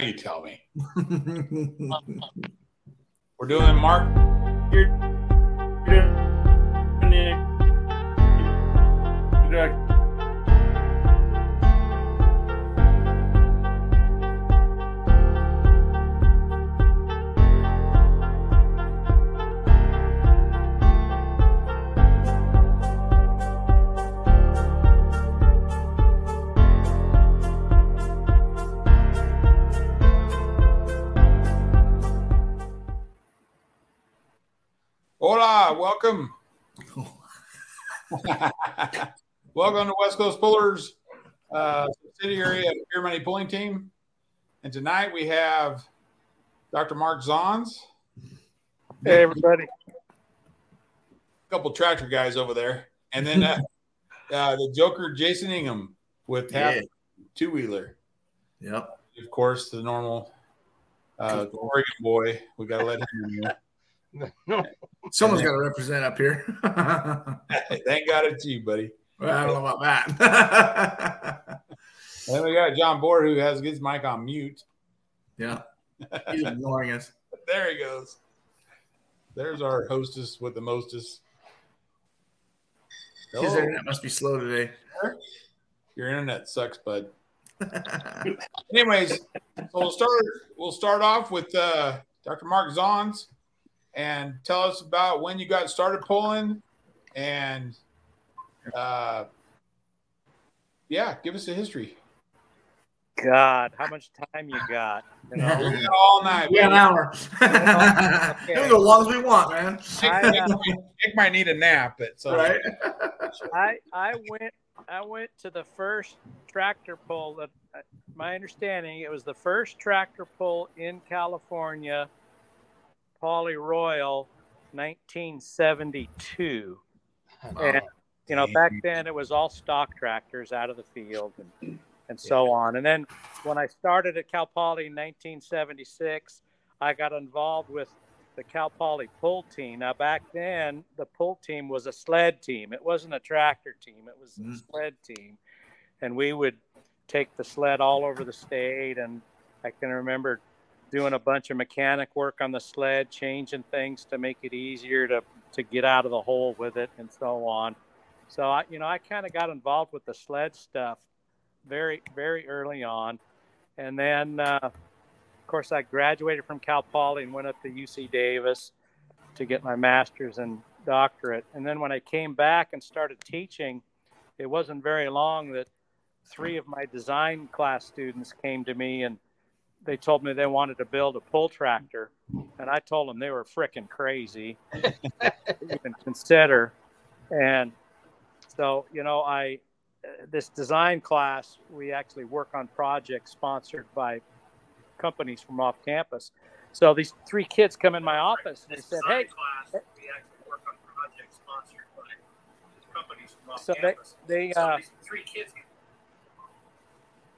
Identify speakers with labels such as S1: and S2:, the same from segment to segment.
S1: you tell me. We're doing Mark. You're, Hola, welcome. welcome to West Coast Pullers, uh, subsidiary of Beer Money Pulling Team. And tonight we have Dr. Mark Zons.
S2: Hey, everybody.
S1: A couple tractor guys over there. And then uh, uh, the Joker, Jason Ingham, with half
S3: Yeah.
S1: two wheeler.
S3: Yep.
S1: Of course, the normal uh, Oregon boy. We got to let him in here.
S3: Someone's got to represent up here. well,
S1: Thank God it's you, buddy.
S3: I don't know about that.
S1: Then we got John Board who has his mic on mute.
S3: yeah. He's ignoring us.
S1: There he goes. There's our hostess with the mostest.
S3: His internet must be slow today.
S1: Your internet sucks, bud. Anyways, so we'll start. We'll start off with uh, Dr. Mark Zons, and tell us about when you got started pulling, and uh, yeah, give us a history.
S2: God, how much time you got? You know,
S1: all night.
S3: Yeah, an hour. we go as long as we want, man.
S2: I,
S1: Nick,
S2: uh,
S1: Nick might need a nap, but so
S3: Right?
S2: I I went I went to the first tractor pull that uh, my understanding it was the first tractor pull in California, Poly Royal, 1972. And you know, back then it was all stock tractors out of the field and, and so on. And then when I started at Cal Poly in 1976, I got involved with the Cal Poly pull team. Now, back then, the pull team was a sled team. It wasn't a tractor team, it was a
S3: Mm.
S2: sled team. And we would take the sled all over the state. And I can remember doing a bunch of mechanic work on the sled, changing things to make it easier to, to get out of the hole with it and so on. So I, you know, I kind of got involved with the sled stuff very, very early on, and then, uh, of course, I graduated from Cal Poly and went up to UC Davis to get my master's and doctorate. And then when I came back and started teaching, it wasn't very long that three of my design class students came to me and they told me they wanted to build a pull tractor, and I told them they were frickin' crazy to even consider. And so, you know, I uh, this design class we actually work on projects sponsored by companies from off campus. So these three kids come in my office and they said, "Hey." So they they uh,
S4: three kids.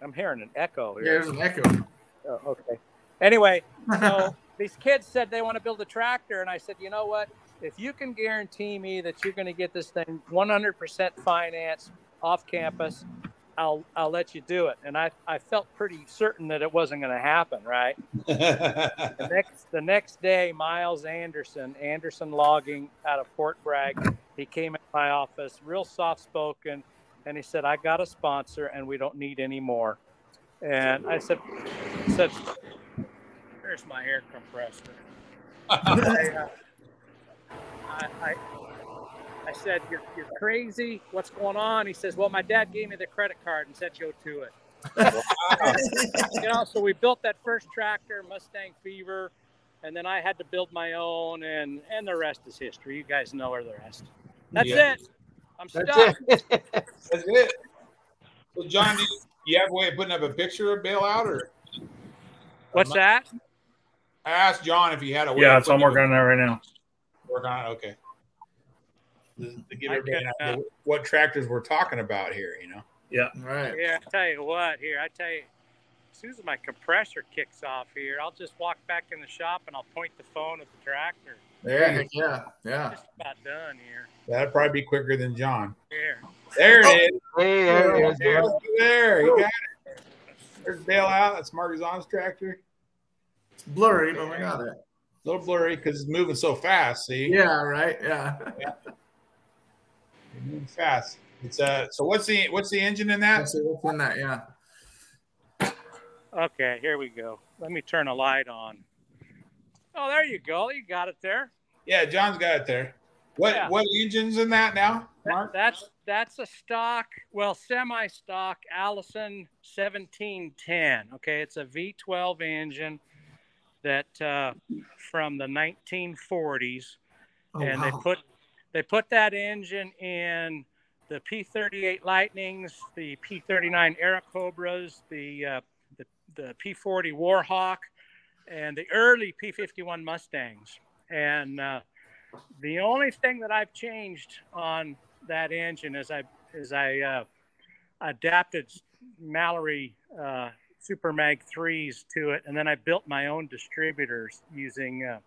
S2: I'm hearing an echo
S3: Yeah,
S2: here.
S3: there's an echo.
S2: Oh, okay. Anyway, so these kids said they want to build a tractor, and I said, you know what? If you can guarantee me that you're going to get this thing 100% financed off campus, I'll I'll let you do it. And I, I felt pretty certain that it wasn't going to happen, right? The next the next day, Miles Anderson, Anderson Logging out of Fort Bragg, he came in my office, real soft spoken, and he said, "I got a sponsor, and we don't need any more." And I said, I "said, Here's my air compressor." I, uh, I, I, I said, you're, you're crazy. What's going on? He says, Well, my dad gave me the credit card and said go to it. you know, so we built that first tractor, Mustang Fever, and then I had to build my own, and and the rest is history. You guys know where the rest. That's
S1: Yeah.
S2: it. I'm
S4: That's
S2: stuck.
S4: it.
S1: That's it. So, John, do you, you have a way of putting up a picture of bailout, or
S2: What's that?
S1: I asked John if he had a way.
S5: Yeah,
S1: of
S5: it's I'm working on that right now.
S1: Work on it. Okay. To, to give everybody
S2: can,
S1: idea what tractors we're talking about here, you know. Yeah.
S3: Right.
S2: Yeah, I tell you what. Here, I tell you. As soon as my compressor kicks off here, I'll just walk back in the shop and I'll point the phone at the tractor.
S3: Yeah, heck yeah, yeah.
S2: Just about done here.
S1: That'd probably be quicker than John.
S2: Here.
S1: There it is.
S4: Hey, there it is,
S1: There,
S4: dude.
S1: there. He got it. There's bailout. That's Mark Zahn's tractor.
S3: It's blurry, but we got it.
S1: A little blurry because it's moving so fast. See?
S3: Yeah, right. Yeah.
S1: It's moving fast. It's uh. So what's the what's the engine in that?
S3: What's in that. Yeah.
S2: Okay, here we go. Let me turn a light on. Oh, there you go. You got it there.
S1: Yeah, John's got it there. What
S2: Yeah.
S1: what engine's in that now, Mark?
S2: That's that's a stock, well, semi-stock Allison 1710. Okay, it's a V12 engine that uh, from the 1940s,
S3: Oh,
S2: and they put they put that engine in the P38 Lightnings, the P39 Airacobras, the uh, the, the P40 Warhawk, and the early P51 Mustangs. And uh, the only thing that I've changed on that engine is I is I uh, adapted Mallory uh, Super Mag threes to it, and then I built my own distributors using uh,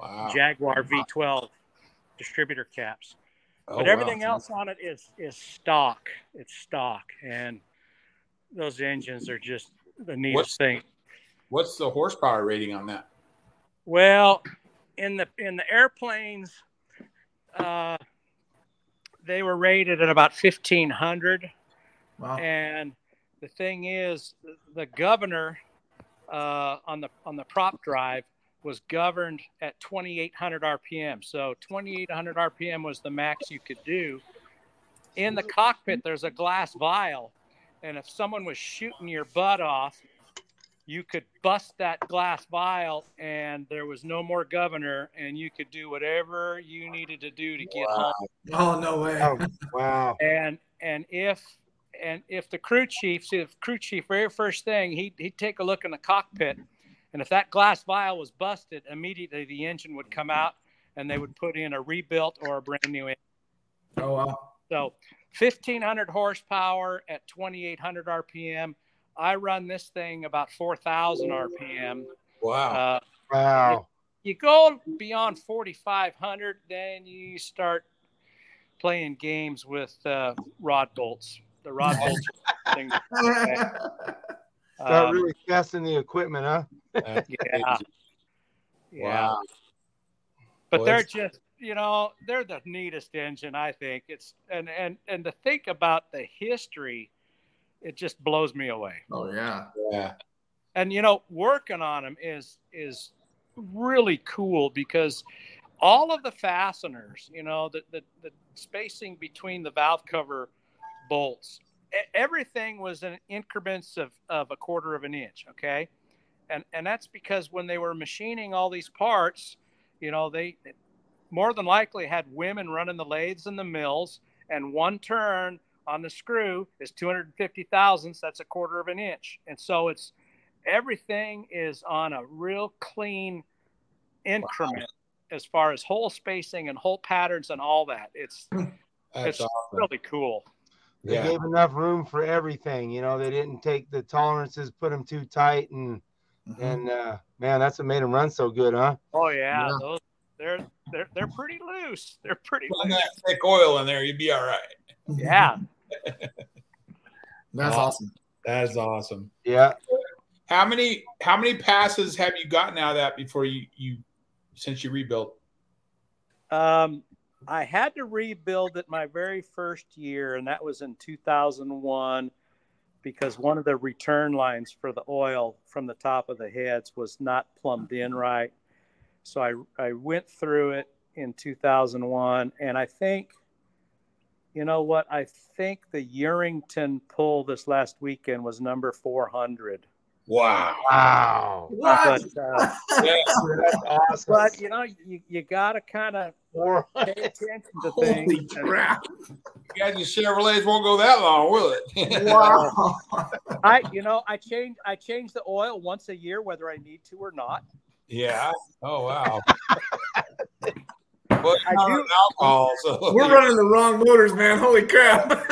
S1: Wow.
S2: Jaguar V12 distributor caps.
S1: Oh,
S2: But
S1: wow.
S2: everything else on it is is stock. It's stock, and those engines are just the neatest
S1: What's-
S2: thing.
S1: What's the horsepower rating on that?
S2: Well, in the in the airplanes, uh, they were rated at about fifteen hundred,
S3: Wow.
S2: and the thing is, the governor uh, on the on the prop drive was governed at 2800 RPM. So 2800 RPM was the max you could do. In the cockpit, there's a glass vial, and if someone was shooting your butt off, you could bust that glass vial, and there was no more governor, and you could do whatever you needed to do to get home
S3: Oh no way.
S4: Oh, wow.
S2: and and if and if the crew chief see the crew chief very first thing he'd, he'd take a look in the cockpit and if that glass vial was busted immediately the engine would come out and they would put in a rebuilt or a brand new engine
S3: Oh wow.
S2: so 1500 horsepower at 2800 rpm i run this thing about 4000 rpm
S1: Wow.
S2: uh,
S4: Wow.
S2: you go beyond 4500 then you start playing games with uh, rod bolts the rod bolts thing
S4: Start
S2: um,
S4: really testing the equipment, huh?
S2: Yeah yeah
S1: Wow.
S2: but
S1: Well,
S2: they're just you know they're the neatest engine i think it's and and and to think about the history it just blows me away
S3: oh yeah.
S1: Yeah.
S2: and you know working on them is is really cool because all of the fasteners you know the, the, the spacing between the valve cover bolts everything was in increments of, of a quarter of an inch okay and and that's because when they were machining all these parts you know they more than likely had women running the lathes and the mills and one turn on the screw is 250 thousandths that's a quarter of an inch and so it's everything is on a real clean increment as far as hole spacing and hole patterns and all that. It's
S1: That's
S2: it's
S1: awesome.
S2: really cool.
S4: They
S1: Yeah.
S4: gave enough room for everything. You know, they didn't take the tolerances, put them too tight, and
S3: Mhm.
S4: and uh, man, that's what made them run so good, huh?
S2: Oh yeah,
S3: Yeah.
S2: those they're they're they're pretty loose. They're pretty
S1: Put
S2: loose.
S1: that thick oil in there, you'd be all right.
S2: Yeah.
S3: That's awesome.
S1: That is awesome.
S4: Yeah.
S1: How many how many passes have you gotten out of that before you you since you rebuilt?
S2: Um, I had to rebuild it my very first year, and that was in 2001 because one of the return lines for the oil from the top of the heads was not plumbed in right. So I, I went through it in 2001, and I think, you know what? I think the Yerington pull this last weekend was number 400.
S1: Wow.
S4: Wow.
S3: What?
S2: But, uh,
S1: Yeah.
S4: That's awesome.
S2: but you know, you, you got to kind of
S4: Four-
S2: pay attention to things.
S3: Holy
S2: things.
S3: crap!
S1: You guys, your Chevrolets won't go that long, will it?
S3: Wow.
S2: I, you know, I change I change the oil once a year, whether I need to or not.
S1: yeah. Oh wow. Well,
S2: I
S1: not
S2: do-
S1: an alcohol, so
S3: We're running the wrong motors, man. Holy crap!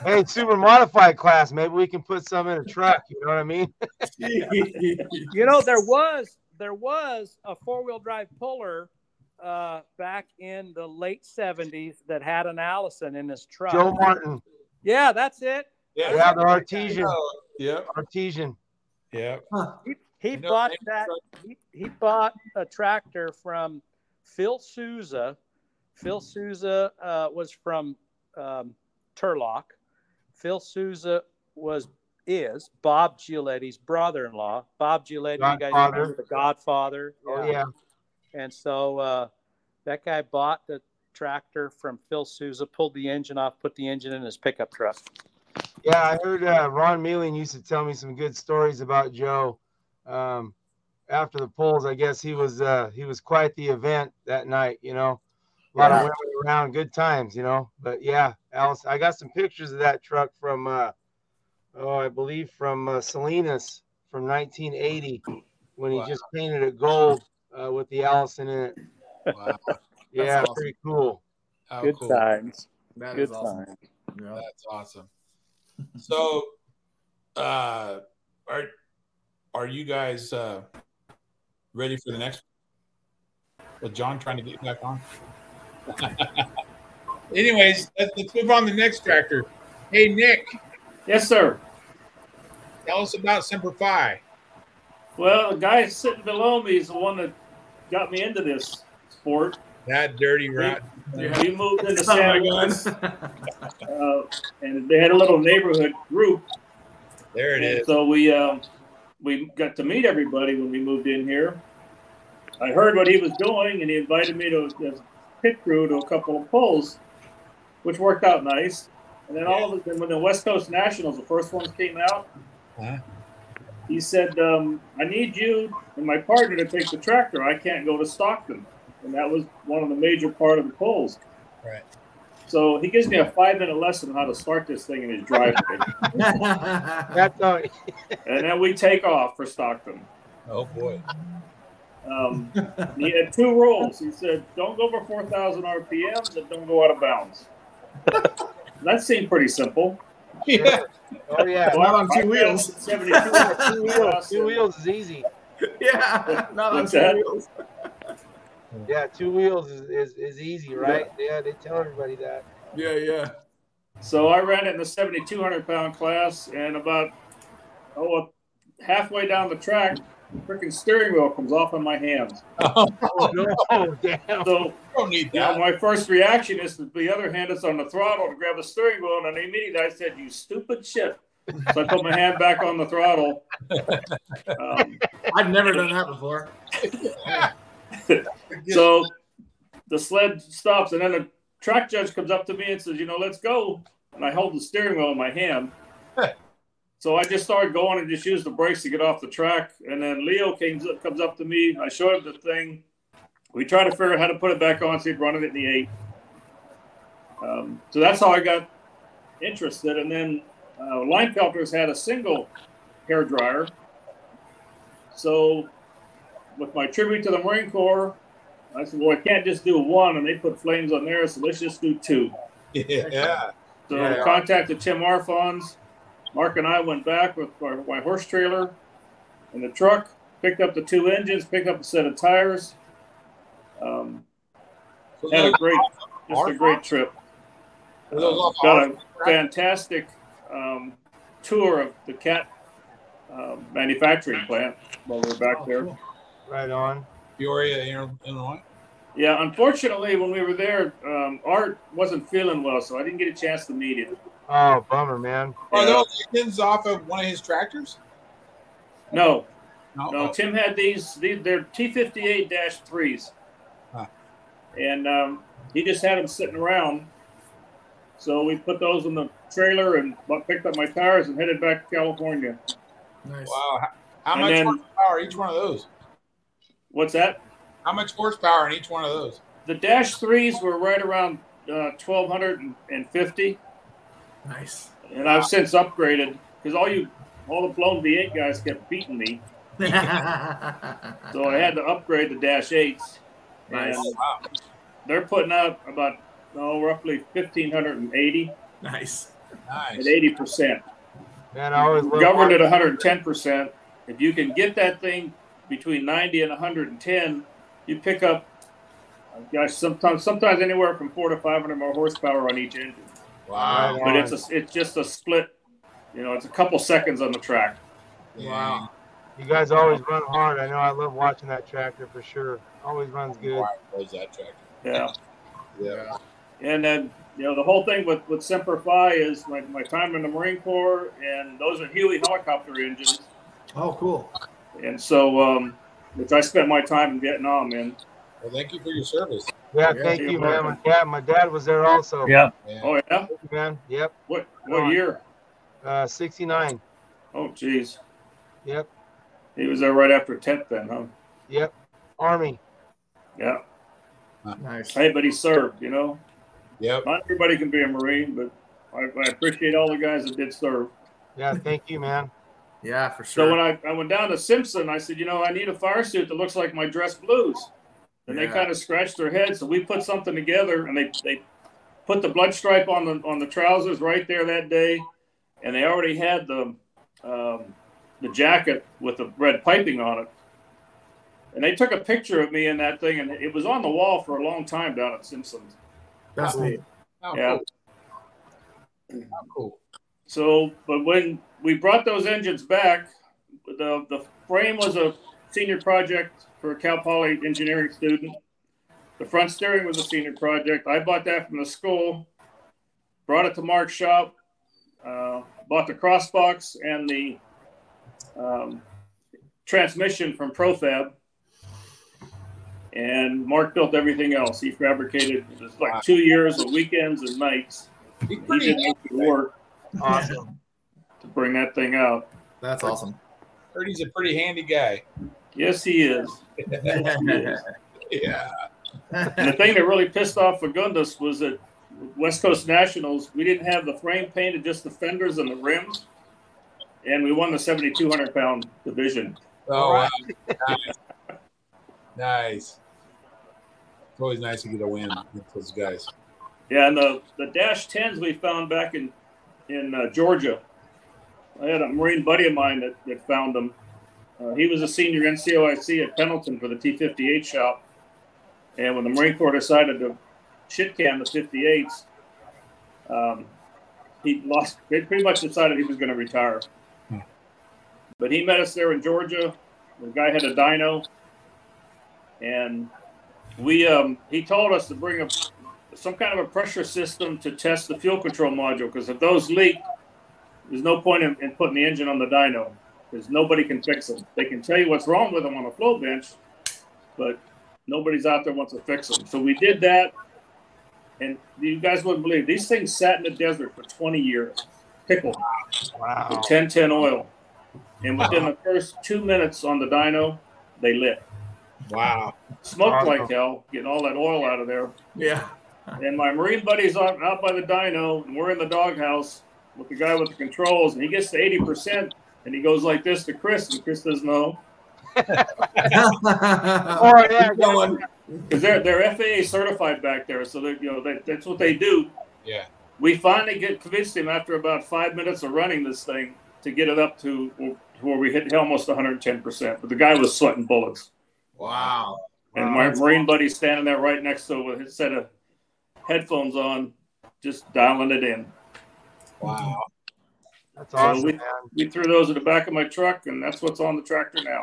S4: hey, super modified class. Maybe we can put some in a truck. You know what I mean?
S2: You know, there was there was a four wheel drive puller uh, back in the late '70s that had an Allison in his truck.
S4: Joe Martin,
S2: Yeah, that's it.
S1: yeah.
S4: yeah, the artesian,
S1: Yeah.
S4: artesian.
S1: Yeah.
S2: He, he
S1: You know,
S2: bought that. He, he bought a tractor from Phil Souza. Phil Souza uh, was from um, Turlock. Phil Souza was is Bob Gioletti's brother-in-law. Bob Giuletti, you guys remember the Godfather?
S4: Oh yeah.
S2: And so uh, that guy bought the tractor from Phil Souza, pulled the engine off, put the engine in his pickup truck.
S4: Yeah, I heard uh, Ron Mealing used to tell me some good stories about Joe. Um, after the polls, I guess he was uh, he was quite the event that night. You know, a lot of women around, good times. You know, but yeah, Alice, I got some pictures of that truck from uh, oh, I believe from uh, Salinas from 1980 when he
S1: Wow.
S4: just painted it gold uh, with the Allison in it.
S1: Wow.
S4: Yeah,
S3: awesome.
S4: pretty cool.
S1: How
S2: Good
S1: cool.
S2: times.
S3: That
S2: Good
S3: is awesome.
S2: times.
S3: Yeah.
S1: That's awesome. So, uh, are are you guys uh, ready for the next? With John trying to get you back on. Anyways, let's, let's move on to the next tractor. Hey Nick,
S5: Yes, sir.
S1: tell us about Semper Fi.
S5: Well, the guy sitting below me is the one that got me into this sport.
S1: That dirty rat.
S5: We moved into San
S3: a.
S5: Luis, uh, and they had a little neighborhood group.
S1: There it
S5: And
S1: is.
S5: so we um, we got to meet everybody when we moved in here. I heard what he was doing, and he invited me to as pit crew to a couple of pulls, which worked out nice. And then all of a sudden, when the West Coast Nationals, the first ones came out, he said, um, "I need you and my partner to take the tractor. I can't go to Stockton." And that was one of the major part of the polls.
S1: Right.
S5: So he gives me a five minute lesson on how to start this thing in his driveway.
S4: That's all.
S5: and then we take off for Stockton.
S1: Oh boy.
S5: Um, he had two rules. He said, "Don't go over 4,000 RPM, and don't go out of bounds." that seemed pretty simple.
S1: Yeah.
S4: Oh yeah,
S5: So
S3: Not on two wheels.
S5: 72
S4: two wheels. Two wheels is easy.
S3: yeah. Not on
S5: What's
S3: two wheels.
S4: Yeah, two wheels is, is, is easy, right? Yeah, they tell everybody that.
S3: Yeah, yeah.
S5: So I ran it in the 7,200 pound class, and about oh halfway down the track, freaking steering wheel comes off in my hands.
S4: Oh no, damn.
S5: So
S1: don't need
S5: you know, my first reaction is to the other hand is on the throttle to grab the steering wheel, and immediately I said, "You stupid shit." So I put my hand back on the throttle. Um,
S3: I've never done that before.
S5: so the sled stops, and then the track judge comes up to me and says, "You know, let's go." And I hold the steering wheel in my hand. So I just started going and just used the brakes to get off the track. And then Leo came, comes up to me. I showed him the thing. We tried to figure out how to put it back on. So he'd run it in the eight. Um, so that's how I got interested. And then uh, Linefelters had a single hair dryer. So with my tribute to the Marine Corps, I said, well, I can't just do one, and they put flames on there, so let's just do two.
S1: Yeah.
S5: So
S3: Yeah.
S5: I contacted Tim Arfons. Mark and I went back with our, my horse trailer and the truck, picked up the two engines, picked up a set of tires. Um,
S1: So
S5: had a great, just a great trip.
S1: were those all
S5: Got a fantastic um, tour of the cat um, manufacturing plant while we were back there.
S4: Right on.
S1: Peoria, Illinois- Illinois.
S5: Yeah, unfortunately, when we were there, um, Art wasn't feeling well, so I didn't get a chance to meet him.
S4: Oh, bummer, man.
S1: Are
S5: Yeah.
S1: those engines off of one of his tractors?
S5: No,
S1: No.
S5: no. Tim had these. these they're T fifty eight dash threes,
S1: Huh.
S5: and um, he just had them sitting around. So we put those in the trailer and picked up my tires and headed back to California.
S3: Nice.
S1: Wow. How, how
S5: And
S1: much
S5: then-
S1: horsepower each one of those?
S5: What's that?
S1: How much horsepower in each one of those?
S5: The dash threes were right around uh, twelve hundred and fifty,
S3: Nice.
S5: and I've since upgraded because all you all the blown V eight guys kept beating me. So I had to upgrade the dash eights.
S3: Nice.
S5: And
S1: Wow.
S5: they're putting out about oh, roughly fifteen hundred and eighty
S3: nice.
S1: Nice.
S5: At eighty percent.
S4: Man, I always
S5: Governed at one hundred and ten percent. If you can get that thing between ninety and one hundred and ten, you pick up. Gosh, sometimes sometimes anywhere from four to five hundred more horsepower on each engine.
S1: Wow.
S5: But it's a, it's just a split. You know, it's a couple seconds on the track.
S3: Wow.
S4: You guys always run hard. I know. I love watching that tractor for sure. Always runs good.
S1: Why was that tractor?
S5: Yeah.
S1: Yeah.
S5: And then, you know, the whole thing with, with Semper Fi is my, my time in the Marine Corps, and those are Huey helicopter engines.
S3: Oh, cool.
S5: And so, um, which I spent my time in Vietnam in.
S1: Well, thank you for your service.
S4: Yeah,
S3: Yeah,
S4: thank
S5: you're
S4: man. My
S5: welcome.
S4: dad, my dad was there also.
S2: Yeah.
S1: Yeah.
S5: Oh, yeah?
S4: You, man. Yep.
S5: What, what year?
S4: Uh, 69.
S5: Oh, geez.
S4: Yep.
S5: He was there right after 10th then, huh?
S4: Yep. Army.
S5: Yeah.
S3: Nice.
S5: Hey, but he served, you know?
S1: Yep.
S5: Not everybody can be a Marine, but I, I appreciate all the guys that did serve.
S4: Yeah, thank you, man.
S3: Yeah, for sure.
S5: So when I, I went down to Simpson, I said, you know, I need a fire suit that looks like my dress blues. And they kind of scratched their heads. So we put something together and they, they put the blood stripe on the on the trousers right there that day. And they already had the um, the jacket with the red piping on it. And they took a picture of me in that thing and it was on the wall for a long time down at Simpson's.
S3: That's neat.
S1: Oh,
S5: Yeah.
S1: Cool. Oh, cool.
S5: So, but when we brought those engines back, the the frame was a senior project for a Cal Poly engineering student. The front steering was a senior project. I bought that from the school, brought it to Mark's shop, uh, bought the crossbox and the um, transmission from Profab. And Mark built everything else. He fabricated it was like two years of weekends and nights.
S1: He's
S5: He
S1: pretty
S5: did make it work
S3: Awesome.
S5: To bring that thing out.
S3: That's awesome.
S1: heard he's a pretty handy guy.
S5: Yes, he is.
S1: Yeah.
S5: And the thing that really pissed off Fagundes was that West Coast Nationals, we didn't have the frame painted, just the fenders and the rims. And we won the 7,200 pound division.
S1: Oh, wow. nice. nice. It's always nice to get a win with those guys.
S5: Yeah, and the, the Dash 10s we found back in, in uh, Georgia. I had a Marine buddy of mine that, that found them. Uh, he was a senior NCOIC at Pendleton for the T 58 shop. And when the Marine Corps decided to shit can the 58s, um, he lost, they pretty much decided he was going to retire.
S1: Hmm.
S5: But he met us there in Georgia. The guy had a dyno. And we, um, he told us to bring a, some kind of a pressure system to test the fuel control module because if those leak, there's no point in, in putting the engine on the dyno because nobody can fix them. They can tell you what's wrong with them on a flow bench, but nobody's out there wants to fix them. So we did that, and you guys wouldn't believe these things sat in the desert for 20 years, pickled
S4: Wow.
S5: with 1010 oil, and within the first two minutes on the dyno, they lit.
S1: Wow.
S5: Smoked like hell, getting all that oil out of there.
S3: yeah.
S5: And my Marine buddy's out, out by the dyno, and we're in the doghouse with the guy with the controls, and he gets to 80%, and he goes like this to Chris, and Chris doesn't know.
S4: Oh, yeah.
S3: Going.
S5: Because they're, they're FAA certified back there, so they, you know, that, that's what they do.
S1: Yeah.
S5: We finally get convinced him after about five minutes of running this thing to get it up to where we hit almost 110%. But the guy was sweating bullets.
S3: Wow.
S5: And
S3: Wow,
S5: my
S3: that's
S5: Marine buddy standing there right next to him with his set of headphones on, just dialing it in.
S1: Wow.
S4: That's awesome,
S5: we-
S4: man.
S5: We threw those in the back of my truck, and that's what's on the tractor now.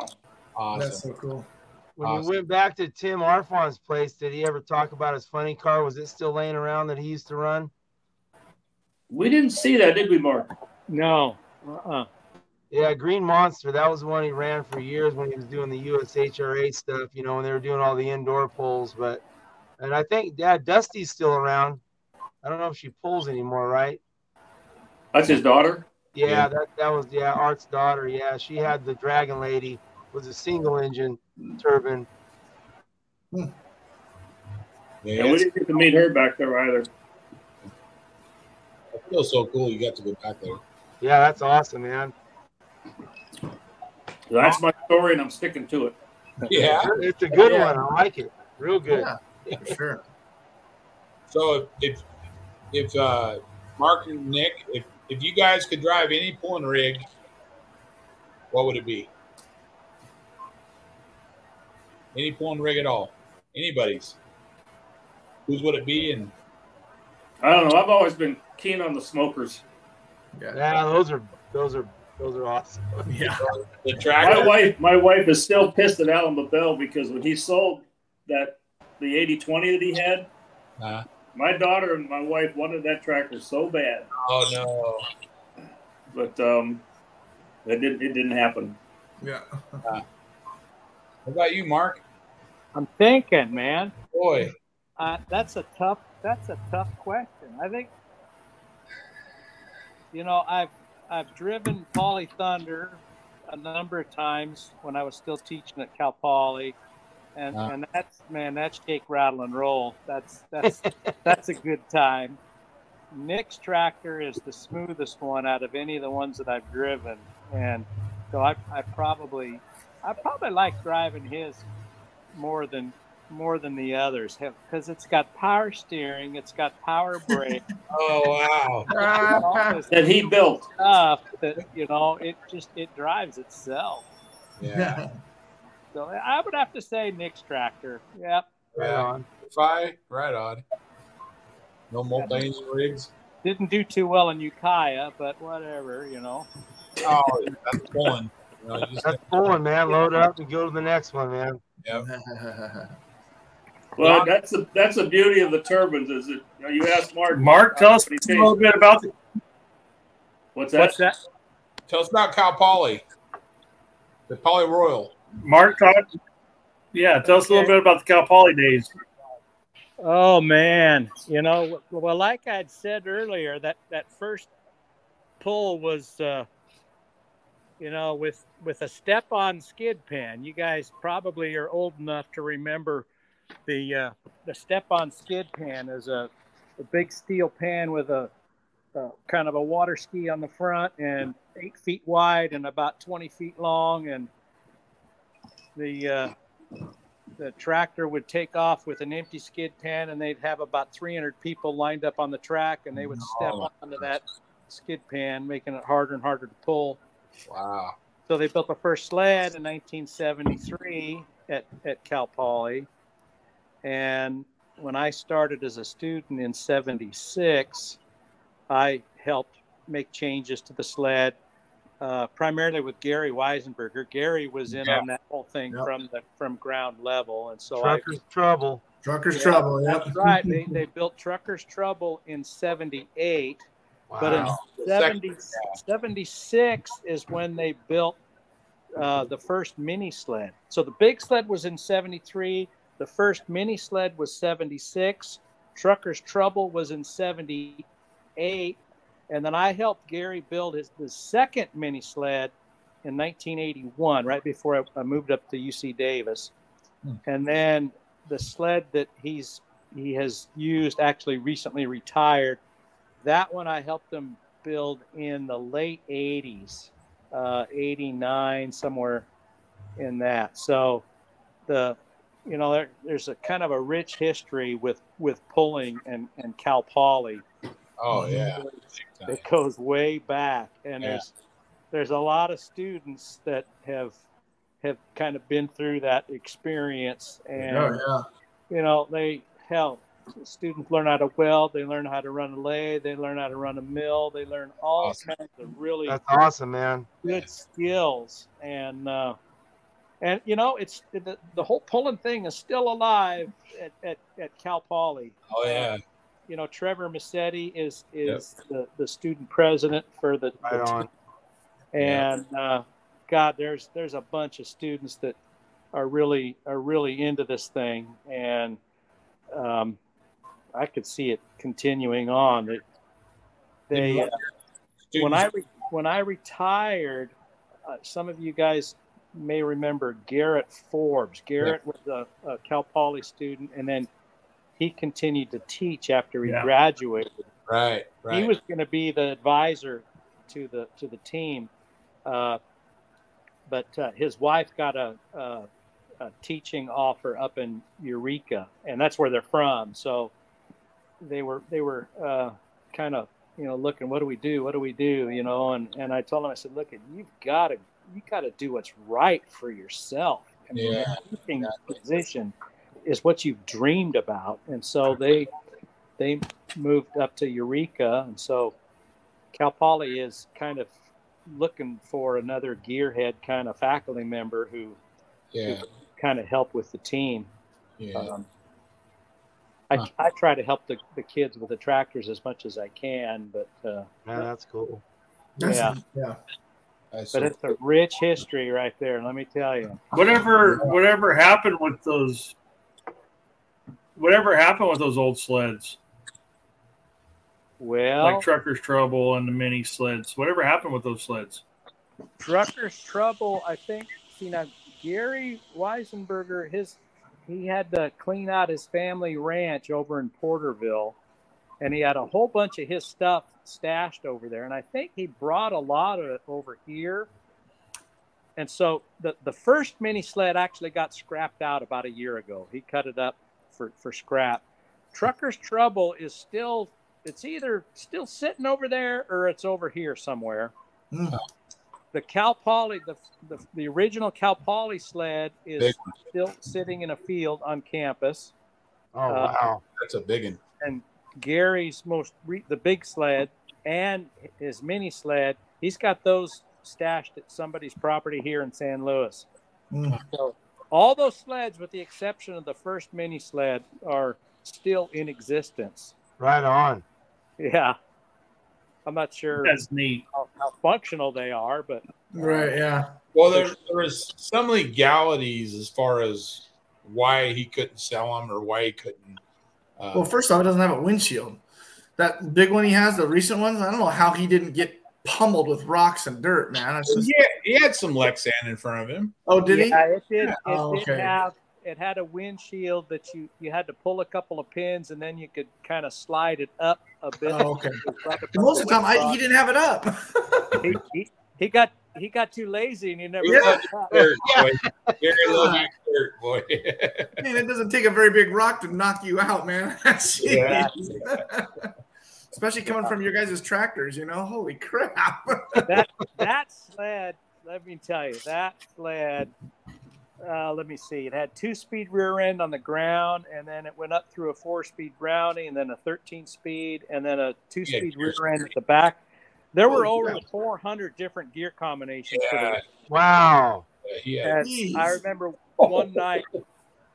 S1: Awesome.
S3: That's so cool.
S4: When
S1: Awesome.
S4: you went back to Tim Arfons' place, did he ever talk about his funny car? Was it still laying around that he used to run?
S5: We didn't see that, did we, Mark?
S2: No. Uh-uh.
S4: Yeah, Green Monster. That was the one he ran for years when he was doing the USHRA stuff, you know, when they were doing all the indoor pulls. But, and I think, yeah, Dusty's still around. I don't know if she pulls anymore, right?
S5: That's his daughter.
S4: Yeah,
S1: Yeah.
S4: that that was yeah Art's daughter. Yeah, she had the Dragon Lady, was a single engine turbine.
S1: Yeah,
S5: And we didn't get to meet her back there either.
S1: it feels so cool. You got to go back there.
S4: Yeah, that's awesome, man.
S5: That's my story, and I'm sticking to it.
S1: Yeah.
S4: It's a good
S5: Yeah.
S4: one. I like it. Real good.
S3: Yeah, for sure.
S1: So if if uh, Mark and Nick, if if you guys could drive any pulling rig, what would it be? Any pulling rig at all? Anybody's? Whose would it be? And
S5: I don't know. I've always been keen on the smokers.
S3: Yeah.
S4: Yeah, those are those are Those are awesome.
S3: Yeah.
S1: The
S5: My wife, my wife is still pissed at Alan LaBelle because when he sold that the 80-20 that he had,
S1: Uh,
S5: my daughter and my wife wanted that tractor so bad,
S1: oh no.
S5: but um, it didn't. It didn't happen.
S3: Yeah.
S1: What about you, Mark?
S2: I'm thinking, man.
S1: Boy.
S2: Uh, that's a tough. That's a tough question. I think. You know, I've I've driven Poly Thunder a number of times when I was still teaching at Cal Poly, and
S1: Uh.
S2: and that's man, that's shake, rattle, and roll. That's that's that's a good time. Nick's tractor is the smoothest one out of any of the ones that I've driven, and so I I probably I probably like driving his more than more than the others because it's got power steering, it's got power brake,
S1: Oh wow.
S5: That he built.
S2: stuff that you know it just it drives itself.
S1: Yeah.
S2: So I would have to say Nick's tractor. Yep.
S4: Right
S1: yeah.
S4: on.
S1: Fi, right on. No multi-engine rigs.
S2: Didn't do too well in Ukiah, but whatever, you know.
S1: Oh, that's pulling. You know, you just-
S4: That's pulling, man. Load up and go to the next one, man.
S1: yep.
S5: Well, that's the that's the beauty of the turbines. Is it? You, know, you ask Mark.
S6: Mark, tell us a little bit about the,
S5: What's that?
S2: What's that?
S1: Tell us about Cal Poly. The Poly Royal.
S6: Mark. Talk, yeah, tell us a little bit about the Cal Poly days.
S2: Oh man, you know, well, like I'd said earlier, that that first pull was, uh, you know, with with a step-on skid pan. You guys probably are old enough to remember the uh, the step-on skid pan is a, a big steel pan with a, a kind of a water ski on the front and eight feet wide and about twenty feet long, and the uh, the tractor would take off with an empty skid pan and they'd have about 300 people lined up on the track and they would step
S1: Oh.
S2: onto that skid pan making it harder and harder to pull
S1: Wow.
S2: so they built the first sled in 1973 at, at cal poly and when i started as a student in 76 i helped make changes to the sled uh, primarily with Gary Weisenberger. Gary was in
S1: Yeah.
S2: on that whole thing
S3: Yep.
S2: from the from ground level, and so I
S4: Trucker's trouble.
S3: Trucker's
S2: Yeah,
S3: trouble. Yep.
S2: That's right. They, they built Trucker's Trouble in 78, but in
S3: Wow.
S1: The
S2: 70,
S1: second-
S2: 76 is when they built uh, the first mini sled. So the big sled was in 73, the first mini sled was 76, Trucker's Trouble was in 78, and then I helped Gary build his the second mini sled in 1981, right before I, I moved up to UC Davis.
S1: Hmm.
S2: And then the sled that he's he has used actually recently retired. That one I helped him build in the late 80s, uh, 89 somewhere in that. So the you know there, there's a kind of a rich history with with pulling and and Cal Poly
S1: Oh yeah.
S2: it goes way back and
S1: Yeah.
S2: there's there's a lot of students that have have kind of been through that experience and
S3: Oh, yeah.
S2: you know they help students learn how to weld they learn how to run a lathe they learn how to run a mill they learn all
S1: Awesome.
S2: kinds of really
S4: That's awesome, man.
S2: good skills and uh and you know it's the, the whole pulling thing is still alive at, at, at cal poly
S1: Oh yeah.
S2: You know Trevor Massetti is is the, the student president for the, the
S4: Right on.
S2: and uh, God, there's there's a bunch of students that are really are really into this thing, and um, I could see it continuing on. They, they uh, when I re- when I retired, uh, some of you guys may remember Garrett Forbes. Garrett was a, a Cal Poly student, and then he continued to teach after he
S6: Yeah.
S2: graduated
S1: right, right.
S2: he was going to be the advisor to the to the team, uh, but uh, his wife got a, a, a teaching offer up in Eureka, and that's where they're from. So they were they were uh, kind of you know looking, what do we do? What do we do? You know, and and I told him, I said, look, you've got to you got to do what's right for yourself. I mean,
S1: Yeah,
S2: the teaching position is what you've dreamed about, and so they they moved up to Eureka, and so Cal Poly is kind of looking for another gearhead kind of faculty member who
S1: Yeah.
S2: kind of help with the team.
S1: Yeah.
S2: Um, I,
S1: Huh.
S2: I try to help the, the kids with the tractors as much as I can, but uh,
S4: Man, that's cool.
S3: That's-
S2: Yeah.
S3: yeah.
S2: But it's a rich history right there. Let me tell you.
S6: Whatever whatever happened with those whatever happened with those old sleds,
S2: Well,
S6: like Trucker's Trouble and the mini sleds. Whatever happened with those sleds?
S2: Trucker's Trouble, I think. See now, Gary Weisenberger, his he had to clean out his family ranch over in Porterville, and he had a whole bunch of his stuff stashed over there. And I think he brought a lot of it over here. And so the the first mini sled actually got scrapped out about a year ago. He cut it up for for scrap. Trucker's Trouble is still it's either still sitting over there or it's over here somewhere
S3: Mm.
S2: the Cal Poly, the, the, the original Cal Poly sled is
S1: Big
S2: still sitting in a field on campus.
S4: Oh
S2: Uh,
S4: wow.
S1: That's a big one.
S2: And Gary's most, re- the big sled and his mini sled, he's got those stashed at somebody's property here in San Luis.
S3: Mm.
S2: So all those sleds, with the exception of the first mini sled, are still in existence.
S4: Right on.
S2: Yeah. I'm not sure
S6: That's neat.
S2: how, how functional they are, but
S3: Right. Yeah.
S1: Well, there, there was some legalities as far as why he couldn't sell them or why he couldn't. Uh,
S3: Well, first off, it doesn't have a windshield. That big one he has, the recent ones, I don't know how he didn't get pummeled with rocks and dirt, man. Just,
S1: yeah, he had some Lexan in front of him.
S3: oh, did
S2: yeah, it did. It
S3: Oh,
S2: did
S3: okay.
S2: have. It had a windshield that you you had to pull a couple of pins and then you could kind of slide it up a bit.
S3: Oh, okay. Most of the time, I, he didn't have it up.
S2: he, he, he got he got too lazy and he never.
S3: Yeah.
S2: put it up.
S1: Dirt, boy. Gary loves dirt, boy.
S3: Man, it doesn't take a very big rock to knock you out, man.
S1: Yeah.
S3: Especially coming from your guys' tractors, you know? Holy crap.
S2: that that sled. Let me tell you, that sled. Uh, let me see. It had two speed rear end on the ground, and then it went up through a four speed Brownie, and then a 13 speed, and then a two speed
S1: Yeah,
S2: rear end at the back. There were over
S3: crap.
S2: 400 different gear combinations for
S1: Yeah,
S4: Wow.
S1: he had,
S2: And
S3: Jeez.
S2: I remember one night,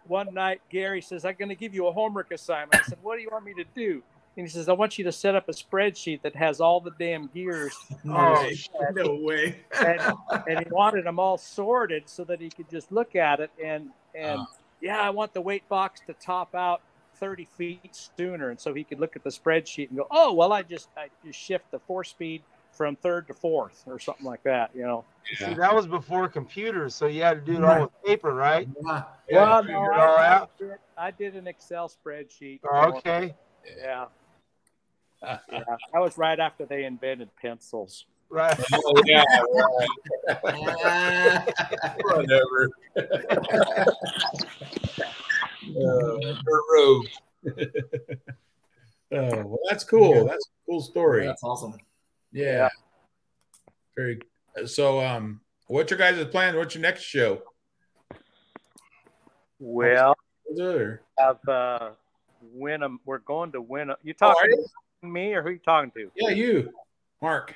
S2: one night Gary says, "I'm going to give you a homework assignment." I said, "What do you want me to do?" And he says, "I want you to set up a spreadsheet that has all the damn gears."
S3: No
S4: Oh,
S3: way. No way.
S2: And, and he wanted them all sorted so that he could just look at it and and
S1: Uh.
S2: yeah, I want the weight box to top out 30 feet sooner, and so he could look at the spreadsheet and go, "Oh, well, I just I just shift the four speed from third to fourth or something like that," you know.
S4: See, that was before computers, so you had to do it all with paper, right?
S3: Wow.
S2: Well, no,
S4: it all
S2: I,
S4: out.
S2: I, did, I did an Excel spreadsheet.
S4: Oh, okay.
S2: Yeah. Yeah. That was right after they invented pencils.
S4: Right.
S1: oh, yeah, right. Whatever. uh, dirt road. oh, well, that's cool. That's a cool story.
S3: That's awesome.
S1: Yeah. Very. So, um, what's your guys' plan? What's your next show?
S2: Well, I've uh, Winham. We're going to Winham. You
S1: Oh,
S2: talking
S1: are you?
S2: to me or who are you talking to?
S1: Yeah, you, Mark.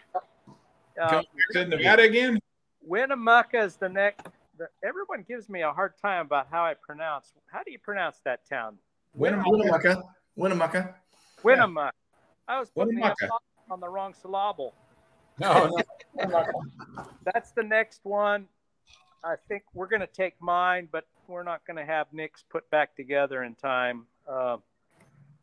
S2: Uh,
S1: Coming back to Nevada again?
S2: Winnemucca is the next. The, everyone gives me a hard time about how I pronounce. How do you pronounce that town?
S1: Winnemucca.
S3: Winnemucca. Winnemucca.
S2: Winnemucca. I was
S1: Winnemucca.
S2: on the wrong syllable.
S1: No, no.
S2: That's the next one. I think we're going to take mine, but we're not going to have Nick's put back together in time. Uh,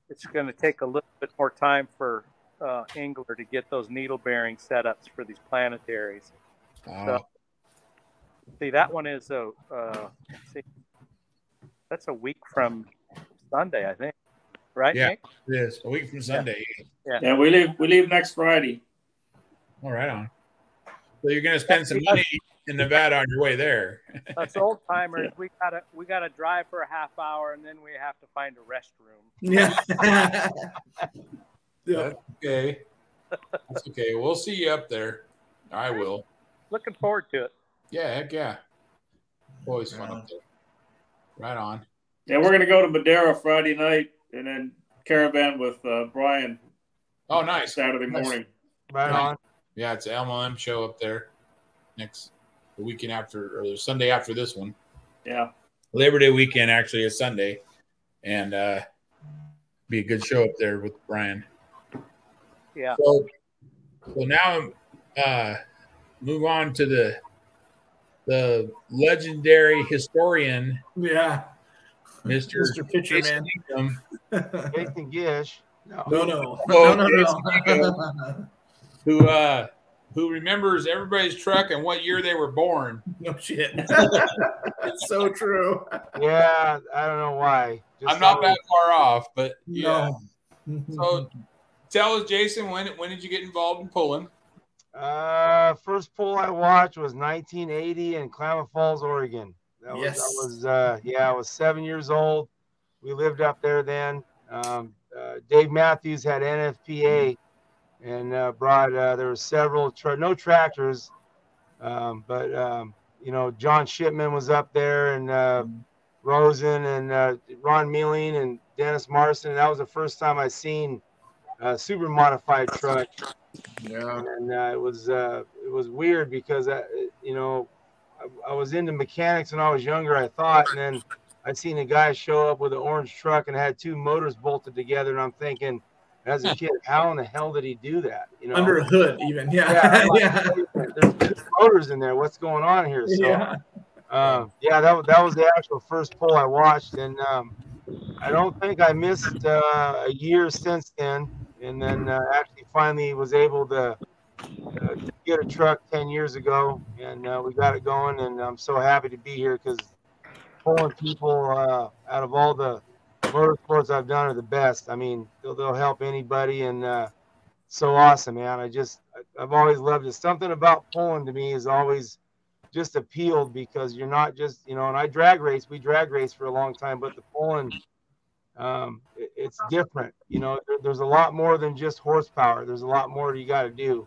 S2: it's going to take a little bit more time for uh, Engler to get those needle bearing setups for these planetaries.
S1: Oh,
S2: See, that one is a uh, see, that's a week from Sunday, I think. Right,
S1: Yeah.
S2: Nick?
S1: it is a week from Sunday.
S5: Yeah, we leave we leave next Friday.
S1: All right, on. So you're gonna spend some money in Nevada on your way there.
S2: Us old timers, we gotta we gotta drive for a half hour and then we have to find a restroom.
S3: Yeah. yeah.
S1: That's okay. That's okay. We'll see you up there. I will.
S2: Looking forward to it.
S1: Yeah, heck yeah. Always fun up there. Right on.
S5: Yeah, we're gonna go to Madera Friday night and then caravan with uh, Brian
S1: Oh, nice.
S5: Saturday
S3: Nice.
S5: morning.
S4: Right on.
S1: Yeah, it's an MLM show up there next the weekend after or the Sunday after this one.
S5: Yeah.
S1: Labor Day weekend actually is Sunday, and uh, be a good show up there with Brian.
S2: Yeah.
S1: So, so now uh, move on to the the legendary historian,
S3: Yeah.
S1: Mister
S3: Mr. Pitcher Man.
S4: Jason Gish. No.
S3: No, no.
S1: Oh,
S3: no, no, no.
S1: who uh, who remembers everybody's truck and what year they were born.
S3: no shit. it's so true.
S4: Yeah, I don't know why. Just
S1: I'm not that far off, but yeah.
S3: No.
S1: So tell us, Jason, when when did you get involved in pulling?
S4: Uh, first pull I watched was 1980 in Klamath Falls, Oregon. That was,
S3: Yes.
S4: I was uh, yeah, I was seven years old. We lived up there then. Um, uh, Dave Matthews had NFPA and uh, brought. Uh, there were several tra- no tractors, um, but um, you know John Shipman was up there and uh, Rosen and uh, Ron Mealing and Dennis Marson. That was the first time I seen a super modified truck
S3: Yeah.
S4: and uh, it was uh, it was weird because I, you know I, I was into mechanics when I was younger. I thought, and then I seen a guy show up with an orange truck and had two motors bolted together, and I'm thinking, as a kid, how in the hell did he do that? You know,
S3: Under a hood, even.
S4: yeah,
S3: Yeah.
S4: Like,
S3: Yeah.
S4: there's motors in there. What's going on here? So,
S3: Yeah.
S4: um, yeah, that was that was the actual first pull I watched, and um, I don't think I missed uh, a year since then. And then uh, actually finally was able to uh, get a truck ten years ago, and uh, we got it going. And I'm so happy to be here because pulling people uh, out of all the motorsports I've done are the best. I mean, they'll, they'll help anybody, and uh, so awesome, man. I just I've always loved it. Something about pulling to me is always just appealed because you're not just you know and i drag race we drag race for a long time but the pulling um it- it's different you know there, there's a lot more than just horsepower there's a lot more you got to do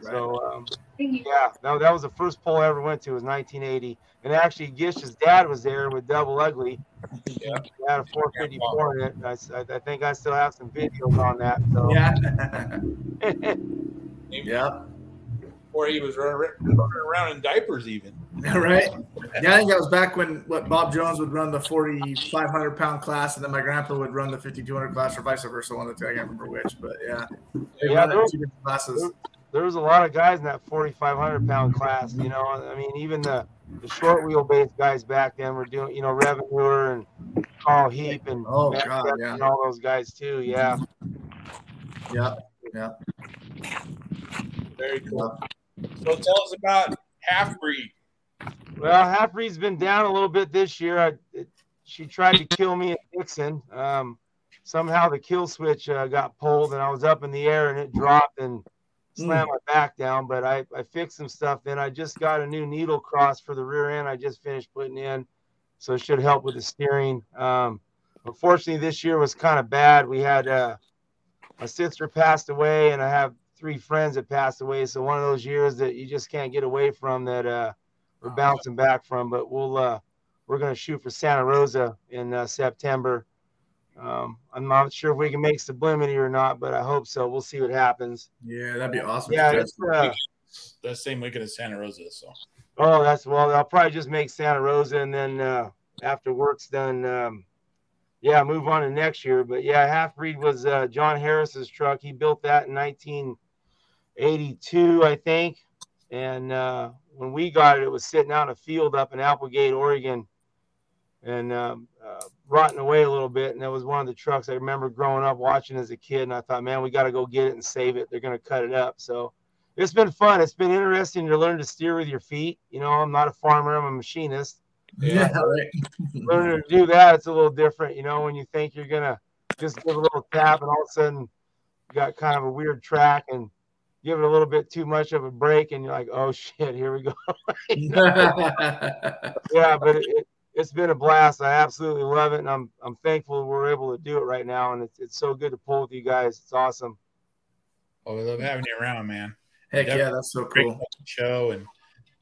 S4: so um yeah that, that was the first pull i ever went to was 1980 and actually gish's dad was there with double ugly
S1: Yeah.
S4: He had a 454 in it I, s- I- I think i still have some videos on that so
S3: Yeah. yeah.
S1: Before he was running, running around in diapers, even.
S3: Right. Yeah, I think that was back when what Bob Jones would run the 4,500 pound class, and then my grandpa would run the 5,200 class, or vice versa. One of the two, I can't remember which, but yeah, they
S4: Yeah,
S3: run it in
S4: those-
S3: two different classes.
S4: there was a lot of guys in that 4,500 pound class. You know, I mean, even the, the short wheelbase guys back then were doing, you know, Revenue and Carl Heap and
S3: Oh,
S4: Matt
S3: God, yeah.
S4: and all those guys too. Yeah.
S3: Yeah, yeah.
S1: Very cool. So tell us about half breed.
S4: Well, Half Breed's been down a little bit this year. I, it, she tried to kill me at Dixon. Um, somehow the kill switch uh, got pulled and I was up in the air and it dropped and slammed my back down. But I, I fixed some stuff. Then I just got a new needle cross for the rear end. I just finished putting in, so it should help with the steering. Um, unfortunately, this year was kind of bad. We had uh, my sister passed away, and I have three friends that passed away. So one of those years that you just can't get away from that uh, we're bouncing back from. But we'll uh, we're gonna shoot for Santa Rosa in uh, September. Um, I'm not sure if we can make Sublimity or not, but I hope so. We'll see what happens.
S3: Yeah, that'd be awesome.
S4: Yeah,
S3: Yeah,
S4: it's, uh,
S1: The same weekend as Santa Rosa. So
S4: Oh, that's well. I'll probably just make Santa Rosa, and then uh, after work's done, um, yeah, move on to next year. But yeah, half breed was uh, John Harris's truck. He built that in 1982, I think. And uh, when we got it, it was sitting out in a field up in Applegate, Oregon, and um, uh, rotting away a little bit. And that was one of the trucks I remember growing up watching as a kid. And I thought, man, we got to go get it and save it. They're going to cut it up. So it's been fun. It's been interesting to learn to steer with your feet. You know, I'm not a farmer, I'm a machinist.
S3: yeah, right.
S4: Learning to do that, it's a little different. You know, when you think you're gonna just give a little tap, and all of a sudden you got kind of a weird track, and give it a little bit too much of a break, and you're like, oh shit, here we go. yeah, but it, it, it's been a blast. I absolutely love it, and I'm I'm thankful we're able to do it right now, and it's it's so good to pull with you guys. It's awesome.
S1: oh, we love having you around, man.
S3: Heck yeah, that's so
S1: Great
S3: cool.
S1: show and